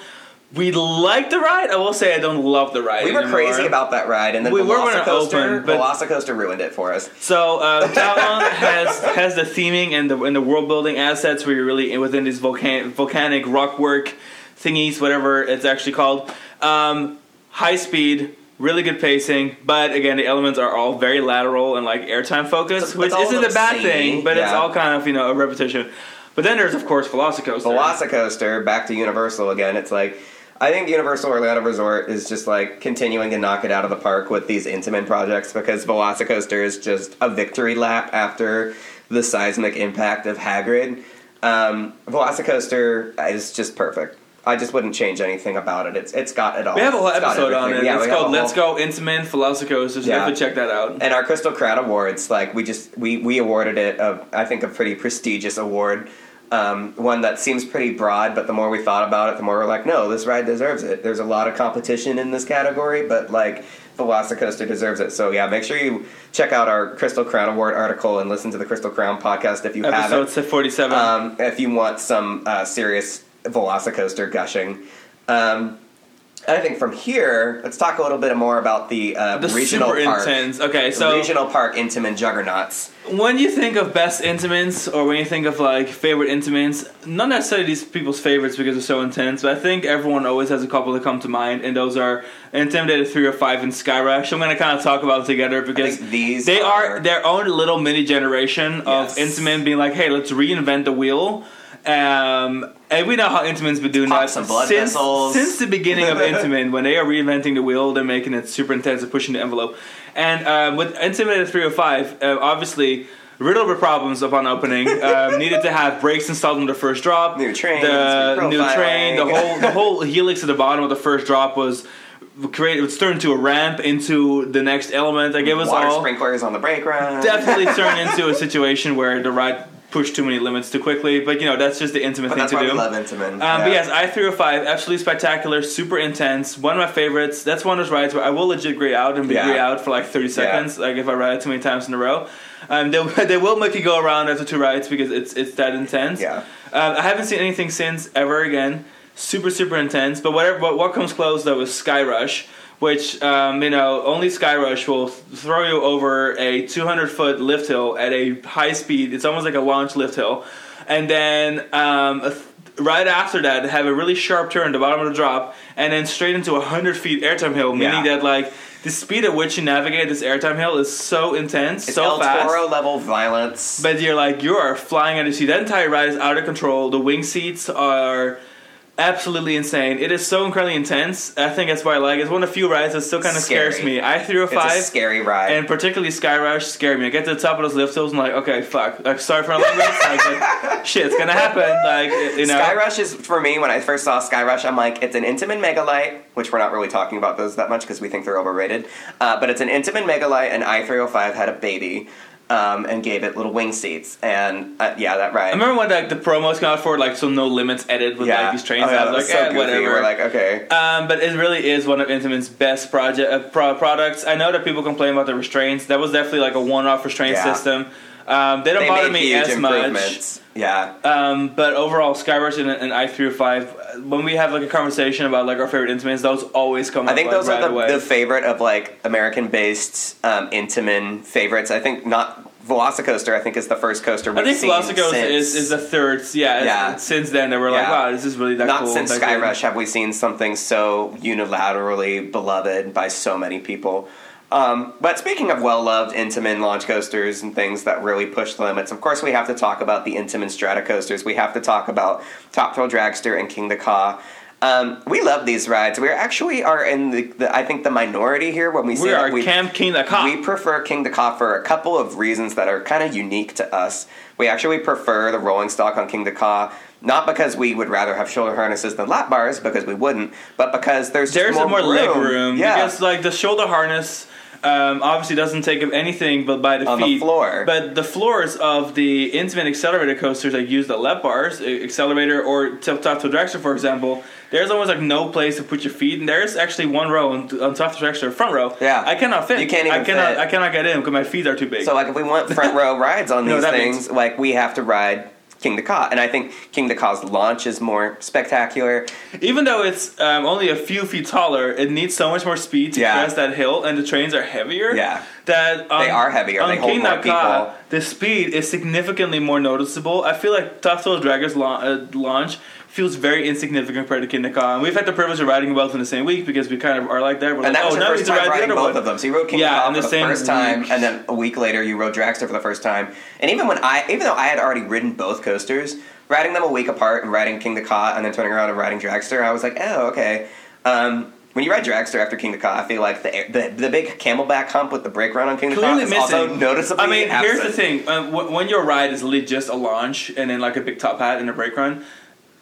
S1: we like the ride. I will say I don't love the ride.
S2: We were
S1: anymore.
S2: crazy about that ride, and then
S1: We were when it
S2: Velocicoaster,
S1: but-
S2: Velocicoaster ruined it for us.
S1: So uh, Taron has has the theming and the and the world building assets where you're really within these volcan- volcanic rock work thingies, whatever it's actually called. Um, high speed, really good pacing, but again the elements are all very lateral and like airtime focused, which isn't a bad thing, but it's all kind of you know a repetition. But then there's of course Velocicoaster.
S2: Velocicoaster back to Universal again. It's like I think Universal Orlando Resort is just like continuing to knock it out of the park with these Intamin projects because Velocicoaster is just a victory lap after the seismic impact of Hagrid. Um, Velocicoaster is just perfect. I just wouldn't change anything about it. It's it's got it all.
S1: we have a whole episode on it.
S2: Yeah,
S1: it's called "Let's Go Intamin Velocicoaster." So
S2: Yeah.
S1: definitely check that out.
S2: And our Crystal Crown Awards, like we just we we awarded it a I think a pretty prestigious award, um, one that seems pretty broad. But the more we thought about it, the more we're like, no, this ride deserves it. There's a lot of competition in this category, but like Velocicoaster deserves it. So yeah, make sure you check out our Crystal Crown Award article and listen to the Crystal Crown podcast if you haven't.
S1: Episode forty-seven.
S2: Um, if you want some uh, serious Velocicoaster gushing. Um, I think from here, let's talk a little bit more about the, uh,
S1: the
S2: regional
S1: super
S2: park.
S1: intense. Okay, so
S2: regional park Intamin Juggernauts.
S1: when you think of best Intamins or when you think of like favorite Intamins, not necessarily these people's favorites because they're so intense, but I think everyone always has a couple that come to mind, and those are Intimidator 3 or 5 and Skyrush. I'm going to kind of talk about them together because
S2: these
S1: they are,
S2: are-
S1: their own little mini generation of
S2: Yes.
S1: Intamin being like, hey, let's reinvent the wheel. Um, and we know how Intamin's been doing
S2: Pop
S1: that since,
S2: vessels.
S1: since the beginning of Intamin. when they are reinventing the wheel, they're making it super intense and pushing the envelope. And um, with Intimidator 305, uh, obviously riddled with problems upon opening. um, needed to have brakes installed on the first drop.
S2: New trains,
S1: the new train, the whole the whole helix at the bottom of the first drop was created. it's turned into a ramp into the next element. Like it was
S2: Water
S1: all
S2: sprinklers on the brake run.
S1: definitely turned into a situation where the ride pushed too many limits too quickly. But you know that's just the Intamin
S2: But
S1: thing to do.
S2: we love Intamin.
S1: Um,
S2: yeah.
S1: But yes, I three or five, absolutely spectacular, super intense. One of my favorites. That's one of those rides where I will legit gray out and be
S2: Yeah.
S1: gray out for like thirty seconds. Like if I ride it too many times in a row, um, they they will make you go around after two rides because it's it's that intense.
S2: Yeah.
S1: Um, I haven't seen anything since ever again. Super super intense. But whatever. But what comes close though is Skyrush. Which um, you know, only Skyrush will throw you over a 200 foot lift hill at a high speed. It's almost like a launch lift hill, and then um, th- right after that have a really sharp turn at the bottom of the drop and then straight into a 100 feet airtime hill meaning
S2: Yeah.
S1: that like the speed at which you navigate this airtime hill is so intense
S2: it's
S1: so
S2: El
S1: fast
S2: Toro level violence.
S1: but you're like you are flying out of sea that entire ride is out of control the wing seats are absolutely insane it is so incredibly intense i think that's why i like it it's one of the few rides that still kind of
S2: Scary.
S1: scares me i threw a
S2: it's
S1: five
S2: a scary ride.
S1: and particularly Skyrush scared me. I get to the top of those lift hills and I'm like, okay, fuck. Like, sorry for my language. like, but shit's gonna happen. Like, you know.
S2: Skyrush is for me when I first saw Skyrush, I'm like, it's an Intamin Megalite, which we're not really talking about those that much because we think they're overrated. Uh, but it's an Intamin Megalite, and i305 had a baby um, and gave it little wing seats, and uh, yeah, that ride.
S1: I remember when like the promos came out for like so no limits edit with
S2: yeah,
S1: like these trains.
S2: Oh, yeah,
S1: I was like,
S2: so
S1: eh,
S2: goofy.
S1: whatever.
S2: We're like, okay,
S1: um, but it really is one of Intamin's best project uh, pro- products. I know that people complain about the restraints. That was definitely like a one-off restraint
S2: Yeah.
S1: system. Um, they don't
S2: they
S1: bother me as much.
S2: Yeah,
S1: Um, but overall, Skyrush and, and I three five. when we have like a conversation about like our favorite Intamins, those always come up.
S2: I think
S1: like,
S2: those
S1: right
S2: are the, the favorite of like American-based um, Intamin favorites. I think not Velocicoaster. I think is the first coaster. We've
S1: I think Velocicoaster is, is the third. Yeah,
S2: Yeah.
S1: Since then, they were like,
S2: Yeah.
S1: wow, this is really that
S2: Not
S1: cool.
S2: since Sky. Rush have we seen something so unilaterally beloved by so many people. Um, but speaking of well-loved Intamin launch coasters and things that really push the limits, of course we have to talk about the Intamin Strata coasters. We have to talk about Top Thrill Dragster and Kingda Ka. Um, we love these rides. We actually are in the, the I think the minority here when we say
S1: We are
S2: we
S1: Camp King the Cop.
S2: we prefer Kingda Ka for a couple of reasons that are kind of unique to us. We actually prefer the rolling stock on Kingda Ka, not because we would rather have shoulder harnesses than lap bars, because we wouldn't, but because there's just
S1: There's
S2: more,
S1: more, leg
S2: room.
S1: room
S2: Yeah.
S1: because like the shoulder harness um, obviously doesn't take up anything but by the
S2: On the floor.
S1: But the floors of the Intamin accelerator coasters that use the lap bars, uh, accelerator or top top to dragster, for example, there's almost like no place to put your feet, and there's actually one row on, on top of the dragster, front row.
S2: Yeah.
S1: I cannot fit.
S2: You can't even
S1: I cannot.
S2: fit.
S1: I cannot get in because my feet are too big.
S2: So like if we want front row rides on
S1: know
S2: these things,
S1: means.
S2: like we have to ride Kingda Ka, and I think Kingda Ka's launch is more spectacular.
S1: Even though it's um, only a few feet taller, it needs so much more speed to
S2: Yeah.
S1: crest that hill, and the trains are heavier.
S2: Yeah.
S1: that on,
S2: They are heavier.
S1: On
S2: They hold
S1: King
S2: more
S1: Naka,
S2: people.
S1: the speed is significantly more noticeable. I feel like Thrill Dragons la- uh, launch feels very insignificant compared to Kingda Ka. And we've had the privilege of riding both in the same week because we kind of are like that. We're
S2: And
S1: like,
S2: that was
S1: oh,
S2: your
S1: we
S2: first
S1: to
S2: time
S1: ride the
S2: both
S1: one.
S2: of them. So you rode King
S1: Yeah,
S2: of
S1: in the
S2: the
S1: same
S2: first time,
S1: week.
S2: and then a week later you rode Dragster for the first time. And even when I, even though I had already ridden both coasters, riding them a week apart and riding Kingda Ka and then turning around and riding Dragster, I was like, oh, okay. Um, when you ride Dragster after Kingda Ka, I feel like the, the the big camelback hump with the brake run on Kingda Ka is
S1: missing.
S2: also noticeably
S1: I mean, here's the thing: um, wh- when your ride is literally just a launch and then like a big top hat and a brake run,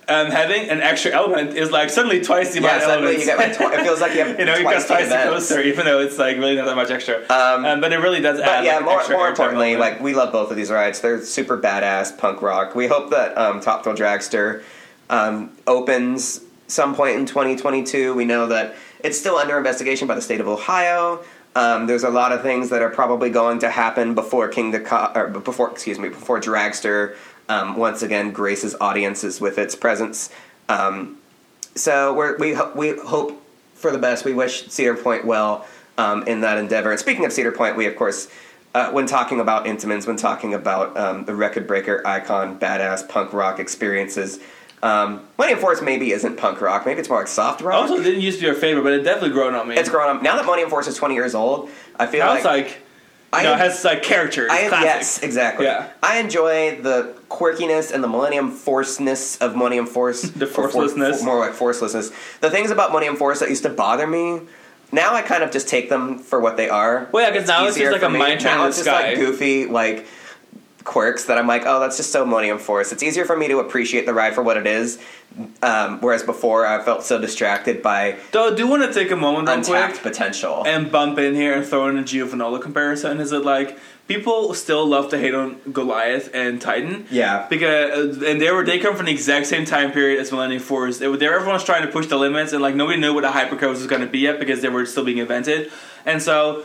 S1: um, having an extra element is like suddenly twice the
S2: Yeah,
S1: amount of
S2: suddenly
S1: elements.
S2: you get like twi- it feels like you have
S1: you know, you got
S2: twice the
S1: coaster, even though it's like really not that much extra.
S2: Um,
S1: Um, but it really does
S2: But
S1: add.
S2: yeah,
S1: like,
S2: more,
S1: extra
S2: more importantly,
S1: element.
S2: like we love both of these rides. They're super badass punk rock. We hope that um, Top Thrill Dragster um, opens some point in 2022. We know that it's still under investigation by the state of Ohio. Um, there's a lot of things that are probably going to happen before King the Co- or before excuse me before Dragster um, once again graces audiences with its presence. Um, so we're, we ho- we hope for the best. We wish Cedar Point well um, in that endeavor. And speaking of Cedar Point, we of course, uh, when talking about Intamins, when talking about um, the record breaker icon, badass punk rock experiences, um, Millennium Force maybe isn't punk rock. Maybe it's more like soft rock.
S1: also it didn't used to be your favorite, but it definitely grown on me.
S2: it's grown up now that Money Millennium Force is twenty years old. I feel
S1: now
S2: like
S1: it's like.
S2: I
S1: know, it has uh, like character. It's
S2: I
S1: classic.
S2: yes, exactly.
S1: Yeah.
S2: I enjoy the quirkiness and the Millennium Forceness of Millennium Force.
S1: The
S2: Or for-
S1: forcelessness.
S2: more like forcelessness. The things about Millennium Force that used to bother me. Now I kind of just take them for what they are.
S1: Well, yeah, 'cause now it's just like a
S2: me.
S1: mind turn
S2: Now it's just
S1: sky.
S2: like goofy, like quirks that I'm like, oh, that's just so Millennium Force. It's easier for me to appreciate the ride for what it is. Um, whereas before, I felt so distracted by
S1: Though, I do want to take a moment
S2: untapped
S1: quick
S2: potential.
S1: and bump in here and throw in a Giovanola comparison. Is it like people still love to hate on Goliath and Titan?
S2: yeah.
S1: Because and they were they come from the exact same time period as Millennium Force. They were there. Everyone's trying to push the limits, and like nobody knew what a hypercoast was going to be yet because they were still being invented. And so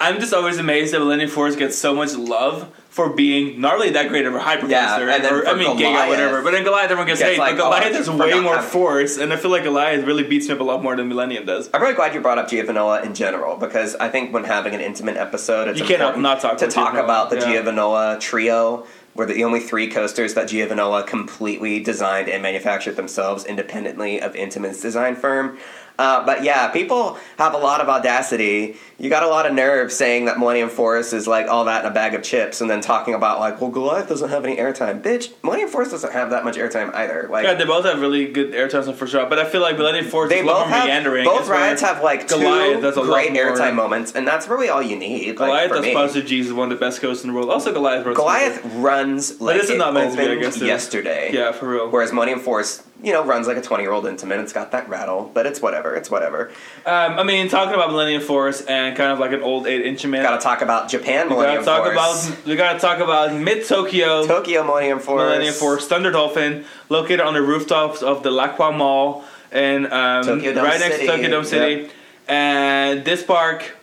S1: I'm just always amazed that Millennium Force gets so much love for being not really that great of a hypercoaster.
S2: Yeah, and then
S1: or, I mean, Giga,
S2: Goliath,
S1: whatever. But then Goliath, everyone gets
S2: gets
S1: hate.
S2: like,
S1: but Goliath has way more
S2: how-
S1: force, and I feel like Goliath really beats me up a lot more than Millennium does.
S2: I'm really glad you brought up Giovanola in general because I think when having an Intamin episode, it's
S1: You
S2: important
S1: not talk
S2: to talk
S1: Giovanola,
S2: about the
S1: yeah.
S2: Giovanola trio. Were the only three coasters that Giovanola completely designed and manufactured themselves independently of Intamin's design firm. Uh, but yeah, people have a lot of audacity. You got a lot of nerve saying that Millennium Force is like all that in a bag of chips, and then talking about like, well, Goliath doesn't have any airtime. Bitch, Millennium Force doesn't have that much airtime either. Like,
S1: Yeah, they both have really good airtimes on first drop, but I feel like Millennium Force
S2: they
S1: is
S2: both have
S1: meandering.
S2: both rides have like
S1: Goliath
S2: two great airtime moments, and that's really all you need. Like,
S1: Goliath
S2: for
S1: does
S2: me.
S1: Positive G's is one of the best coasts in the world. Also, Goliath runs
S2: Goliath runs like
S1: this is not meant to be, I guess,
S2: yesterday.
S1: Yeah, for real.
S2: Whereas Millennium Force, you know, runs like a twenty-year-old Intamin. It's got that rattle, but it's whatever. It's whatever.
S1: Um, I mean, talking about Millennium Force and kind of like an old eight inch man.
S2: Got to talk about Japan
S1: we
S2: Millennium
S1: gotta talk
S2: Force.
S1: about we gotta talk about mid Tokyo
S2: Tokyo Millennium Force.
S1: Millennium Force Thunder Dolphin, located on the rooftops of the LaQua Mall in um,
S2: Tokyo Dome
S1: right next to Tokyo Dome City. And this park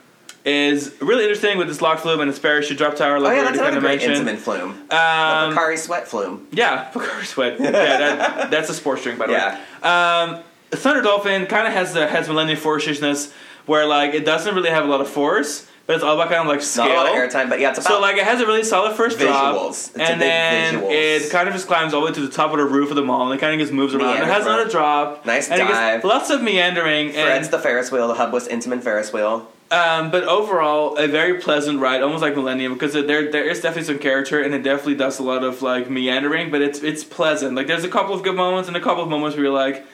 S1: is really interesting with this lock flume and its parachute drop tower,
S2: Oh
S1: like
S2: yeah, that's another great
S1: mentioned.
S2: Intamin flume.
S1: Um,
S2: the Sweat flume.
S1: Yeah, Pocari Sweat. Yeah, that, that's a sports drink, by the
S2: Yeah.
S1: way. Um, Thunder Dolphin kind of has the has Millennium Force-ishness, where like it doesn't really have a lot of force, but it's all about kind of like scale.
S2: Not a lot of airtime, but yeah, it's about
S1: So like it has a really solid first drop,
S2: Visuals. It's a
S1: and then
S2: visuals.
S1: it kind of just climbs all the way to the top of the roof of the mall, and it kind of just moves around. It has another drop,
S2: Nice
S1: and it
S2: dive.
S1: lots of meandering,
S2: Fred's
S1: and
S2: the Ferris wheel, the hubless Intamin Ferris wheel.
S1: Um, but overall, a very pleasant ride, almost like Millennium, because there there is definitely some character, and it definitely does a lot of like meandering, but it's it's pleasant. Like there's a couple of good moments, and a couple of moments where you're like,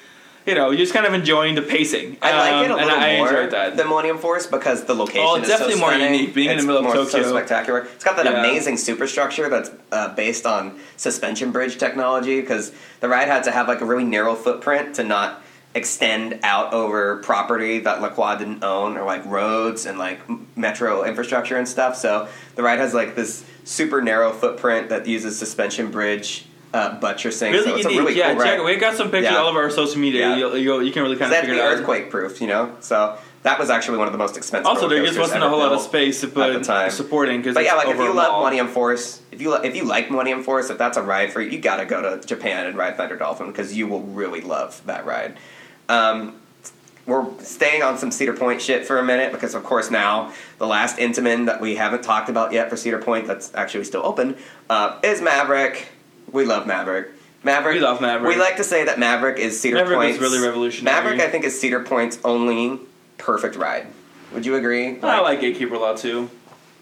S1: you know, you're just kind of enjoying the pacing.
S2: I like it a
S1: Um,
S2: little
S1: and I
S2: more
S1: enjoyed that.
S2: than Millennium Force because the location
S1: Oh, it's
S2: is
S1: definitely
S2: so
S1: more
S2: stunning.
S1: unique, being in the
S2: It's
S1: middle of Tokyo.
S2: So spectacular. It's got that
S1: Yeah.
S2: amazing superstructure that's uh, based on suspension bridge technology because the ride had to have like a really narrow footprint to not extend out over property that LaQua didn't own or like roads and like metro infrastructure and stuff. So the ride has like this super narrow footprint that uses suspension bridge uh, buttressing.
S1: Really
S2: so it's
S1: unique.
S2: a really
S1: yeah,
S2: cool
S1: check.
S2: ride.
S1: We got some pictures
S2: Yeah.
S1: all of our social media.
S2: Yeah.
S1: You, you, you can really kind of figure it out.
S2: earthquake proof, you know. So that was actually one of the most expensive.
S1: Also, there just wasn't a whole lot of space to put
S2: the time.
S1: supporting because
S2: But yeah, like if you love. Millennium Force, if you if you like Millennium Force, if that's a ride for you, you got to go to Japan and ride Thunder Dolphin because you will really love that ride. Um, we're staying on some Cedar Point shit for a minute because, of course, now the last Intamin that we haven't talked about yet for Cedar Point that's actually still open uh, is Maverick. We love Maverick. Maverick.
S1: We love Maverick.
S2: We like to say that Maverick is Cedar
S1: Maverick
S2: Point's
S1: really revolutionary.
S2: Maverick, I think, is Cedar Point's only perfect ride. Would you agree?
S1: I like Gatekeeper a lot too,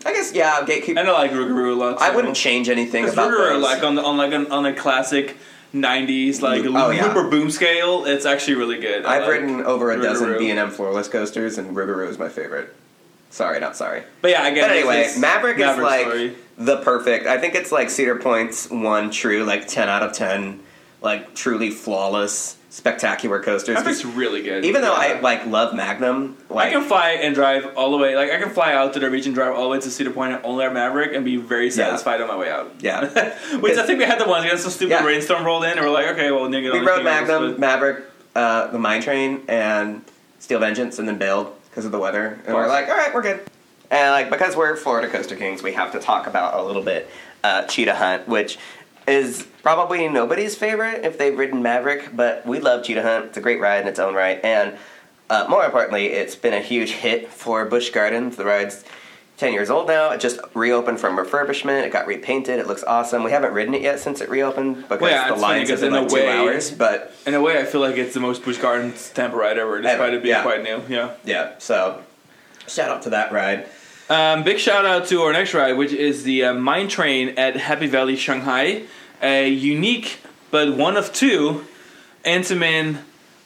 S2: I guess yeah. Gatekeeper.
S1: and I like Rougarou a lot. Too.
S2: I wouldn't change anything about
S1: Rougarou,
S2: those.
S1: like on the, on like an, on a classic '90s like
S2: Oh, yeah.
S1: looper boom scale, it's actually really good.
S2: I've
S1: like
S2: ridden over a dozen
S1: Rougarou.
S2: B and M floorless coasters, and Rougarou is my favorite. Sorry, not sorry.
S1: But yeah, I get
S2: But anyway,
S1: It's-
S2: Maverick is like the perfect. I think it's like Cedar Point's one true, like ten out of ten, like truly flawless, spectacular coasters.
S1: Maverick's really good.
S2: Even though
S1: Yeah.
S2: I like love Magnum, like
S1: I can fly and drive all the way. Like I can fly out to the beach and drive all the way to Cedar Point and only have Maverick and be very satisfied on my way out.
S2: yeah,
S1: Which I think we had the ones We had some stupid
S2: Yeah.
S1: rainstorm rolled in and we're like, okay, well, nigga,
S2: we rode
S1: just take it
S2: Magnum,
S1: else,
S2: Maverick, uh, the Mine Train, and Steel Vengeance, and then bailed because of the weather. And we're like, all right, we're good. And like because we're Florida Coaster Kings, we have to talk about a little bit uh, Cheetah Hunt, which is probably nobody's favorite if they've ridden Maverick, but we love Cheetah Hunt. It's a great ride in its own right, and uh, more importantly, it's been a huge hit for Busch Gardens. The ride's 10 years old now. It just reopened from refurbishment. It got repainted. It looks awesome. We haven't ridden it yet since it reopened because
S1: Well, yeah,
S2: the lines have been
S1: in a
S2: two
S1: way-
S2: hours. But
S1: In a way, I feel like it's the most Busch Gardens Tampa ride ever, despite
S2: Ever,
S1: it being
S2: yeah.
S1: quite new. Yeah.
S2: yeah, so shout out to that ride.
S1: Um, big shout out to our next ride, which is the uh, Mine Train at Happy Valley, Shanghai. A unique but one of two Intamin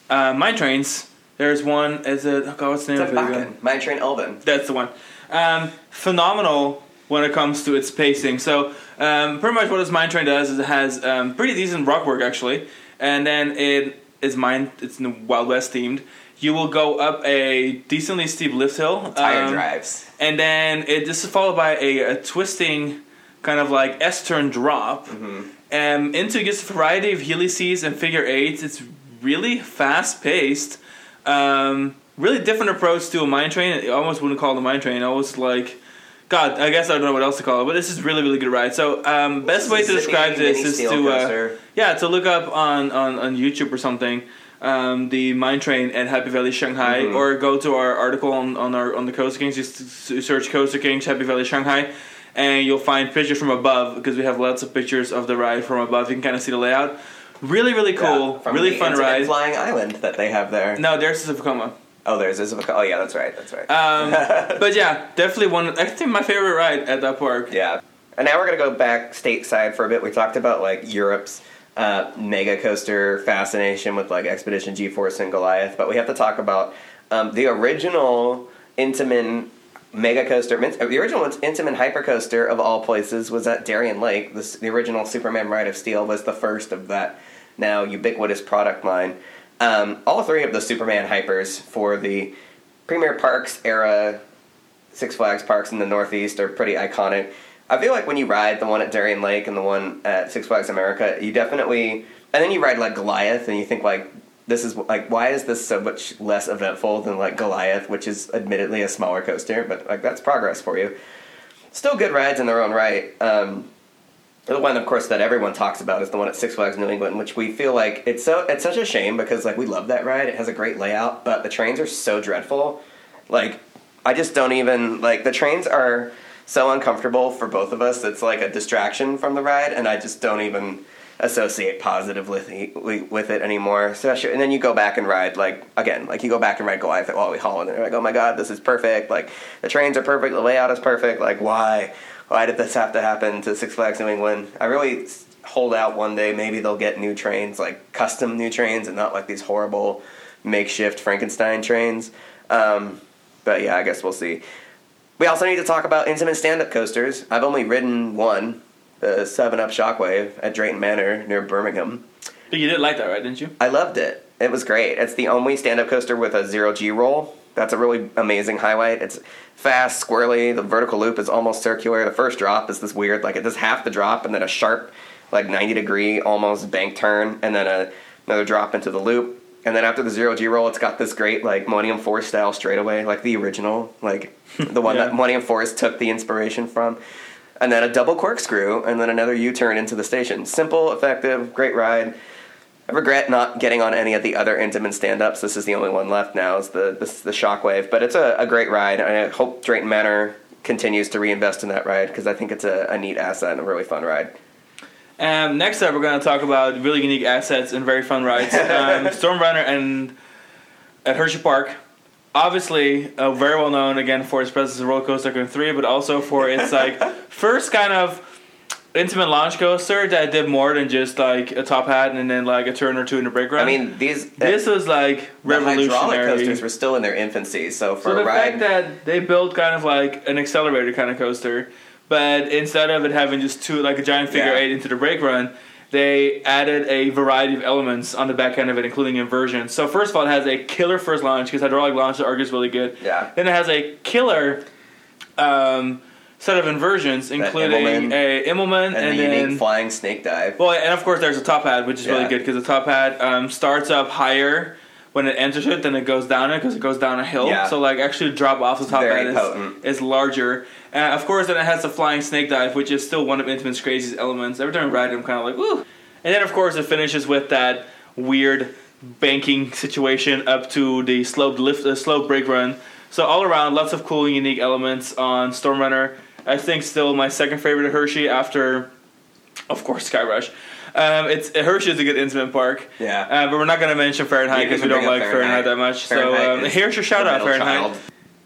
S1: uh, mine trains. There's one. Is it? Oh God, what's the name
S2: It's
S1: of it.
S2: Mine Train Elvin.
S1: That's the one. Um, phenomenal when it comes to its pacing. So um, pretty much what this mine train does is it has um, pretty decent rock work actually, and then it is mine. It's in the Wild West themed. You will go up a decently steep lift hill.
S2: Tire
S1: um,
S2: drives.
S1: and then it this is followed by a, a twisting kind of like S turn drop.
S2: Mm-hmm.
S1: Um, into just a variety of helices and figure eights. It's really fast paced. Um, really different approach to a mine train. I almost wouldn't call it a mine train. I was like, God, I guess I don't know what else to call it. But this is really really good ride. So um, best way to describe this is to uh, yeah to look up on, on, on YouTube or something. Um, the mine train at Happy Valley Shanghai,
S2: Mhm.
S1: or go to our article on, on our on the Coaster Kings. Just search Coaster Kings Happy Valley Shanghai, and you'll find pictures from above because we have lots of pictures of the ride from above. You can kind of see the layout. Really, really cool.
S2: Yeah,
S1: really fun ride.
S2: Flying Island that they have there.
S1: No, there's the Vekoma.
S2: Oh, there's Isabel. Oh, yeah, that's right. That's right.
S1: Um, but yeah, definitely one. I think my favorite ride at that park.
S2: yeah. And now we're gonna go back stateside for a bit. We talked about like Europe's uh, mega coaster fascination with like Expedition G-Force and Goliath, but we have to talk about um, the original Intamin mega coaster. The original Intamin hypercoaster of all places was at Darien Lake. This, the original Superman Ride of Steel was the first of that now ubiquitous product line. Um, all three of the Superman hypers for the Premier Parks era Six Flags parks in the Northeast are pretty iconic. I feel like when you ride the one at Darien Lake and the one at Six Flags America, you definitely, and then you ride like Goliath, and you think like, this is like, why is this so much less eventful than like Goliath, which is admittedly a smaller coaster, but like that's progress for you. Still good rides in their own right. Um, the one, of course, that everyone talks about is the one at Six Flags New England, which we feel like it's so it's such a shame because like we love that ride. It has a great layout, but the trains are so dreadful. Like I just don't even like the trains are so uncomfortable for both of us. It's like a distraction from the ride, and I just don't even associate positively with it anymore. Especially, and then you go back and ride like again, like you go back and ride Goliath at Walibi Holland, and you're like, oh my god, this is perfect. Like the trains are perfect, the layout is perfect. Like why, why did this have to happen to Six Flags New England? I really hold out one day. Maybe they'll get new trains, like custom new trains, and not like these horrible makeshift Frankenstein trains. Um, but yeah, I guess we'll see. We also need to talk about Intamin stand-up coasters. I've only ridden one, the Seven Up Shockwave at Drayton Manor near Birmingham.
S1: But you did like that, right? Didn't you?
S2: I loved it. It was great. It's the only stand-up coaster with a zero G roll. That's a really amazing highlight. It's fast, squirrely. The vertical loop is almost circular. The first drop is this weird, like it does half the drop and then a sharp, like 90 degree almost bank turn, and then a, another drop into the loop and then after the zero G roll, it's got this great like Millennium Force style straightaway, like the original, like the one yeah. that Millennium Force took the inspiration from. And then a double corkscrew, and then another U turn into the station. Simple, effective, great ride. I regret not getting on any of the other Intamin stand ups. This is the only one left now, is the, the, the Shockwave. But it's a, a great ride. And I hope Drayton Manor continues to reinvest in that ride because I think it's a, a neat asset and a really fun ride.
S1: Um, next up, we're going to talk about really unique assets and very fun rides. Um, Stormrunner and at Hershey Park. Obviously, uh, very well known again for its presence in Roller Coaster Tycoon 3, but also for its like first kind of Intamin launch coaster that did more than just like a top hat and then like a turn or two in the brake run.
S2: I mean, these
S1: this was like revolutionary. The hydraulic
S2: coasters were still in their infancy, so for
S1: so the
S2: ride,
S1: fact that they built kind of like an accelerator kind of coaster but instead of it having just two, like a giant figure yeah. eight into the brake run, they added a variety of elements on the back end of it, including inversion. So first of all, it has a killer first launch because hydraulic launch arc is really good.
S2: Yeah.
S1: Then it has a killer um, set of inversions, including Immelmann, a Immelmann
S2: and,
S1: and
S2: the
S1: then,
S2: flying snake dive.
S1: Well, and of course there's a top hat, which is
S2: yeah.
S1: really good because the top hat um, starts up higher when it enters it then it goes down it because it goes down a hill.
S2: Yeah.
S1: So like actually drop off the top
S2: Very
S1: hat is, is larger. And of course, then it has the flying snake dive, which is still one of Intamin's craziest elements. Every time I ride it, I'm kind of like, woo. And then, of course, it finishes with that weird banking situation up to the sloped lift, uh, slope brake run. So all around, lots of cool, unique elements on Storm Runner. I think still my second favorite Hershey after, of course, Skyrush. Um, it's Hershey is a good Intamin park.
S2: Yeah.
S1: Uh, but we're not going to mention Fahrenheit because we don't like Fahrenheit. Fahrenheit that much. Fahrenheit so um, here's your shout out, Fahrenheit. Child.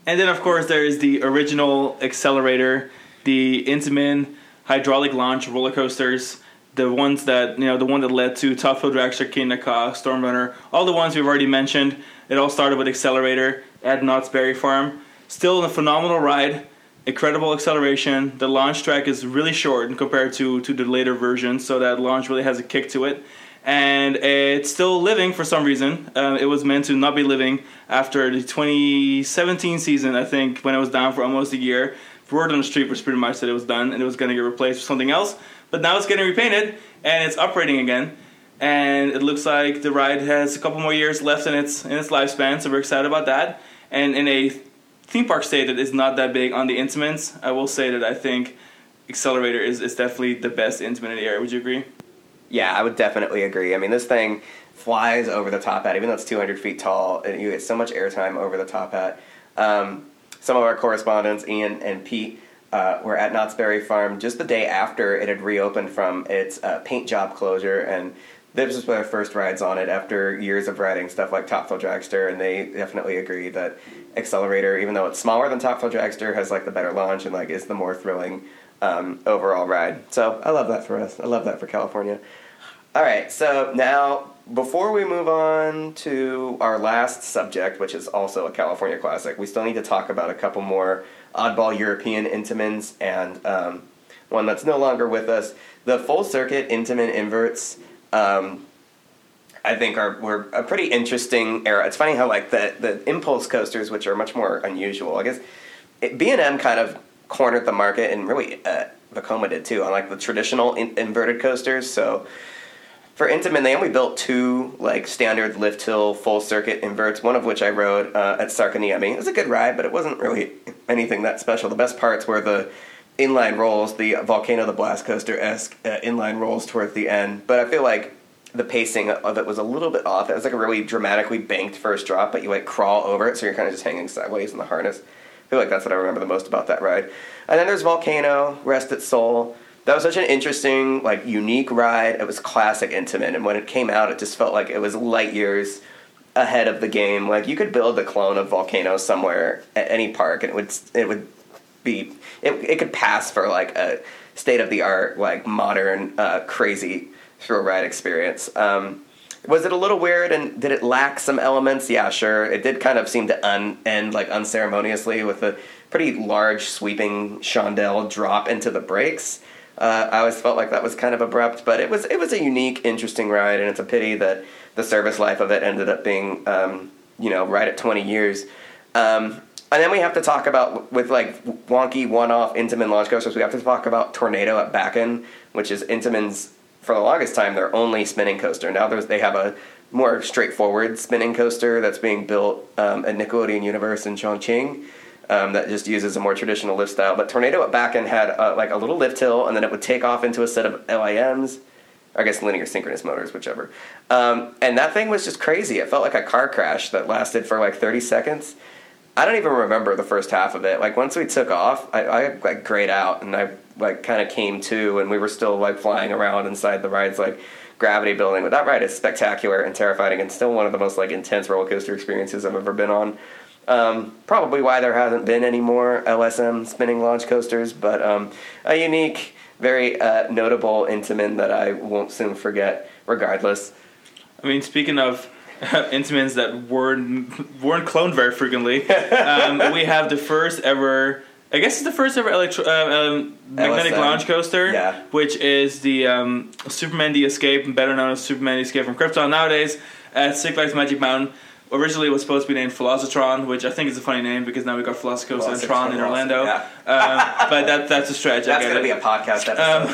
S1: And then, of course, there is the original accelerator, the Intamin hydraulic launch roller coasters, the ones that, you know, the one that led to Top Thrill Dragster, King Storm Runner, all the ones we've already mentioned. It all started with Accelerator at Knott's Berry Farm. Still a phenomenal ride, incredible acceleration. The launch track is really short compared to, to the later versions, so that launch really has a kick to it and it's still living for some reason. Um, it was meant to not be living after the 2017 season, I think, when it was down for almost a year. Word on the street was pretty much that it was done and it was going to get replaced with something else. But now it's getting repainted and it's operating again. And it looks like the ride has a couple more years left in its in its lifespan, so we're excited about that. And in a theme park state that is not that big on the Intamins, I will say that I think Accelerator is, is definitely the best Intamin in the area. Would you agree?
S2: Yeah, I would definitely agree. I mean, this thing flies over the top hat, even though it's 200 feet tall, and you get so much airtime over the top hat. Um, some of our correspondents, Ian and Pete, uh, were at Knott's Berry Farm just the day after it had reopened from its uh, paint job closure, and this was their first rides on it after years of riding stuff like Top Thrill Dragster, and they definitely agree that Accelerator, even though it's smaller than Top Thrill Dragster, has like the better launch and like is the more thrilling um, overall ride. So I love that for us. I love that for California. All right, so now before we move on to our last subject, which is also a California classic, we still need to talk about a couple more oddball European Intamins and um, one that's no longer with us. The full circuit Intamin inverts. Um, I think are were a pretty interesting era. It's funny how like the the impulse coasters, which are much more unusual. I guess B and M kind of cornered the market, and really uh, Vekoma did too on like the traditional in- inverted coasters. So for Intamin, they only built two like standard lift hill full circuit inverts. One of which I rode uh, at Särkänniemi. It was a good ride, but it wasn't really anything that special. The best parts were the inline rolls, the Volcano the Blast Coaster esque uh, inline rolls towards the end. But I feel like the pacing of it was a little bit off. It was like a really dramatically banked first drop, but you like crawl over it, so you're kind of just hanging sideways in the harness. I feel like that's what I remember the most about that ride. And then there's Volcano, Rest at Seoul that was such an interesting, like, unique ride. It was classic Intamin, and when it came out, it just felt like it was light years ahead of the game. Like, you could build a clone of Volcano somewhere at any park, and it would it would be it, it could pass for like a state of the art, like modern, uh, crazy thrill ride experience. Um, was it a little weird and did it lack some elements? Yeah, sure. It did kind of seem to un- end like unceremoniously with a pretty large sweeping chandelle drop into the brakes. Uh, I always felt like that was kind of abrupt, but it was it was a unique, interesting ride, and it's a pity that the service life of it ended up being, um, you know, right at 20 years. Um, and then we have to talk about with like wonky one-off Intamin launch coasters. We have to talk about Tornado at Bakken, which is Intamin's for the longest time their only spinning coaster. Now they have a more straightforward spinning coaster that's being built um, at Nickelodeon Universe in Chongqing. Um, that just uses a more traditional lift style, but Tornado at Bakken had uh, like a little lift hill, and then it would take off into a set of LIMs, I guess linear synchronous motors, whichever. Um, and that thing was just crazy. It felt like a car crash that lasted for like 30 seconds. I don't even remember the first half of it. Like once we took off, I, I like grayed out and I like kind of came to, and we were still like flying around inside the ride's like gravity building. But that ride is spectacular and terrifying, and still one of the most like intense roller coaster experiences I've ever been on. Um, probably why there hasn't been any more LSM spinning launch coasters, but um, a unique, very uh, notable Intamin that I won't soon forget. Regardless,
S1: I mean, speaking of Intamins that weren't weren't cloned very frequently. Um, we have the first ever. I guess it's the first ever electro, uh, um, magnetic
S2: LSM.
S1: launch coaster,
S2: Yeah.
S1: which is the um, Superman the Escape, better known as Superman the Escape from Krypton nowadays, at Six Flags Magic Mountain. Originally, it was supposed to be named Velocitron, which I think is a funny name because now we got Velocicoaster and Tron in Orlando.
S2: yeah.
S1: Um, but that that's a stretch.
S2: That's going to be a podcast episode
S1: Um.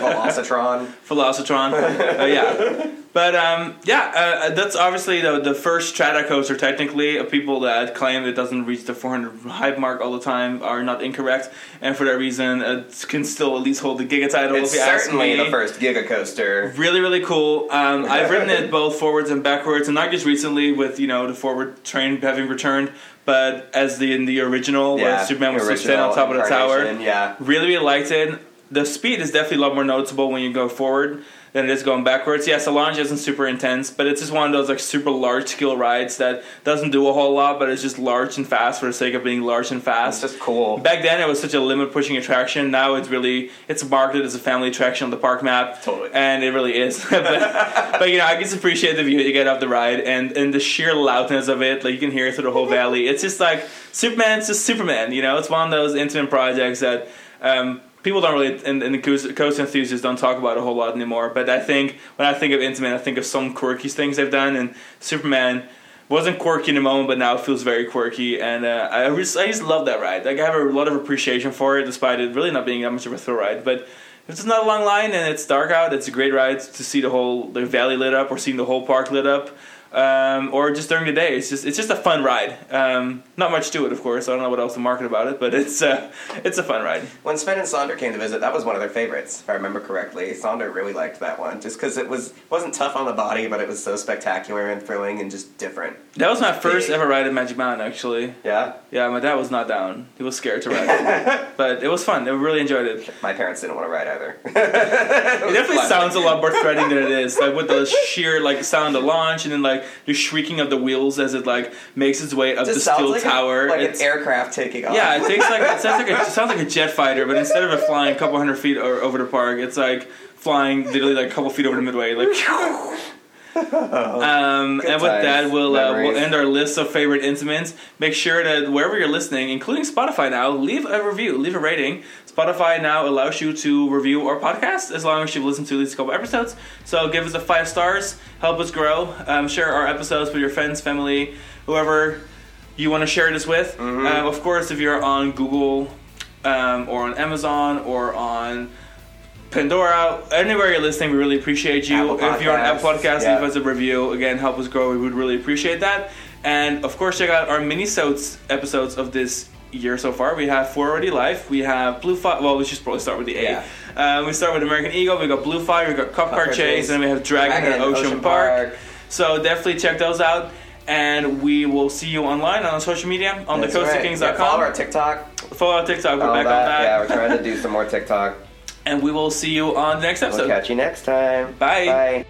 S2: Velocitron.
S1: Velocitron. uh, yeah. But um, yeah, uh, that's obviously the, the first Strata coaster, technically. Of people that claim it doesn't reach the 400 hype mark all the time are not incorrect. And for that reason, it can still at least hold the Giga title
S2: It's
S1: if you ask
S2: certainly the first Giga coaster.
S1: Really, really cool. Um, I've ridden it both forwards and backwards, and not just recently with you know the forward train having returned, but as the in the original where Superman was just standing on top of the tower.
S2: Yeah.
S1: Really, really liked it. The speed is definitely a lot more noticeable when you go forward than it is going backwards. Yes, the launch isn't super intense, but it's just one of those like super large scale rides that doesn't do a whole lot, but it's just large and fast for the sake of being large and
S2: It's
S1: fast.
S2: just cool.
S1: Back then, it was such a limit pushing attraction. Now it's really it's marketed as a family attraction on the park map,
S2: Totally.
S1: and it really is. but, but you know, I just appreciate the view you get off the ride and and the sheer loudness of it. Like you can hear it through the whole valley. It's just like Superman. It's just Superman. You know, it's one of those Intamin projects that. Um, People don't really, and, and the coast, enthusiasts don't talk about a whole lot anymore. But I think when I think of Intamin I think of some quirky things they've done. And Superman wasn't quirky in the moment, but now it feels very quirky. And uh, I just, I just love that ride. Like I have a lot of appreciation for it, despite it really not being that much of a thrill ride. But it's not a long line and it's dark out, it's a great ride to see the whole the valley lit up or seeing the whole park lit up. Um, or just during the day, it's just it's just a fun ride. Um, not much to it, of course. I don't know what else to market about it, but it's uh, it's a fun ride.
S2: When Sven and Sonder came to visit, that was one of their favorites, if I remember correctly. Sonder really liked that one, just because it was wasn't tough on the body, but it was so spectacular and thrilling and just different.
S1: That was my first ever ride at Magic Mountain, actually.
S2: Yeah,
S1: Yeah, my dad was not down. He was scared to ride it. but it was fun. I really enjoyed it.
S2: my parents didn't want to ride either.
S1: It definitely
S2: Fun.
S1: sounds a lot more threatening than it is. Like with the sheer like sound of launch and then like the shrieking of the wheels as it like makes its way up the steel
S2: like,
S1: tower.
S2: a, like an
S1: It's-
S2: aircraft taking off.
S1: yeah, it takes like it sounds like a, it sounds like a jet fighter, but instead of it flying a couple hundred feet o- over the park, it's like flying literally like a couple feet over the midway, like. Um, and with
S2: times,
S1: that, we'll uh, we'll end our list of favorite Intamins. Make sure that wherever you're listening, including Spotify now, leave a review, leave a rating. Spotify now allows you to review our podcast as long as you've listened to at least a couple episodes. So give us a five stars, help us grow. Um, share our episodes with your friends, family, whoever you want to share this with.
S2: Mm-hmm.
S1: Um, of course, if you're on Google um, or on Amazon or on Pandora, anywhere you're listening, we really appreciate you. If you're on Apple
S2: Podcasts,
S1: Podcasts,
S2: yeah.
S1: leave us a review. Again, help us grow. We would really appreciate that. And of course, check out our mini-sodes episodes of this year so far. We have four already live. We have Blue Fire. Well, we should probably start with the A.
S2: Yeah.
S1: Uh, we start with American Eagle. We got Blue Fire. We got Cop Car Chase,
S2: Chase,
S1: and then we have Dragon,
S2: Dragon,
S1: and Ocean,
S2: Ocean
S1: Park.
S2: Park.
S1: So definitely check those out. And we will see you online on social media on
S2: That's
S1: the
S2: right. Yeah, follow our TikTok.
S1: Follow our TikTok. We're
S2: all
S1: back
S2: that.
S1: on that.
S2: Yeah, we're trying to do some more TikTok.
S1: And we will see you on the next
S2: We'll
S1: episode.
S2: catch you next time.
S1: Bye.
S2: Bye.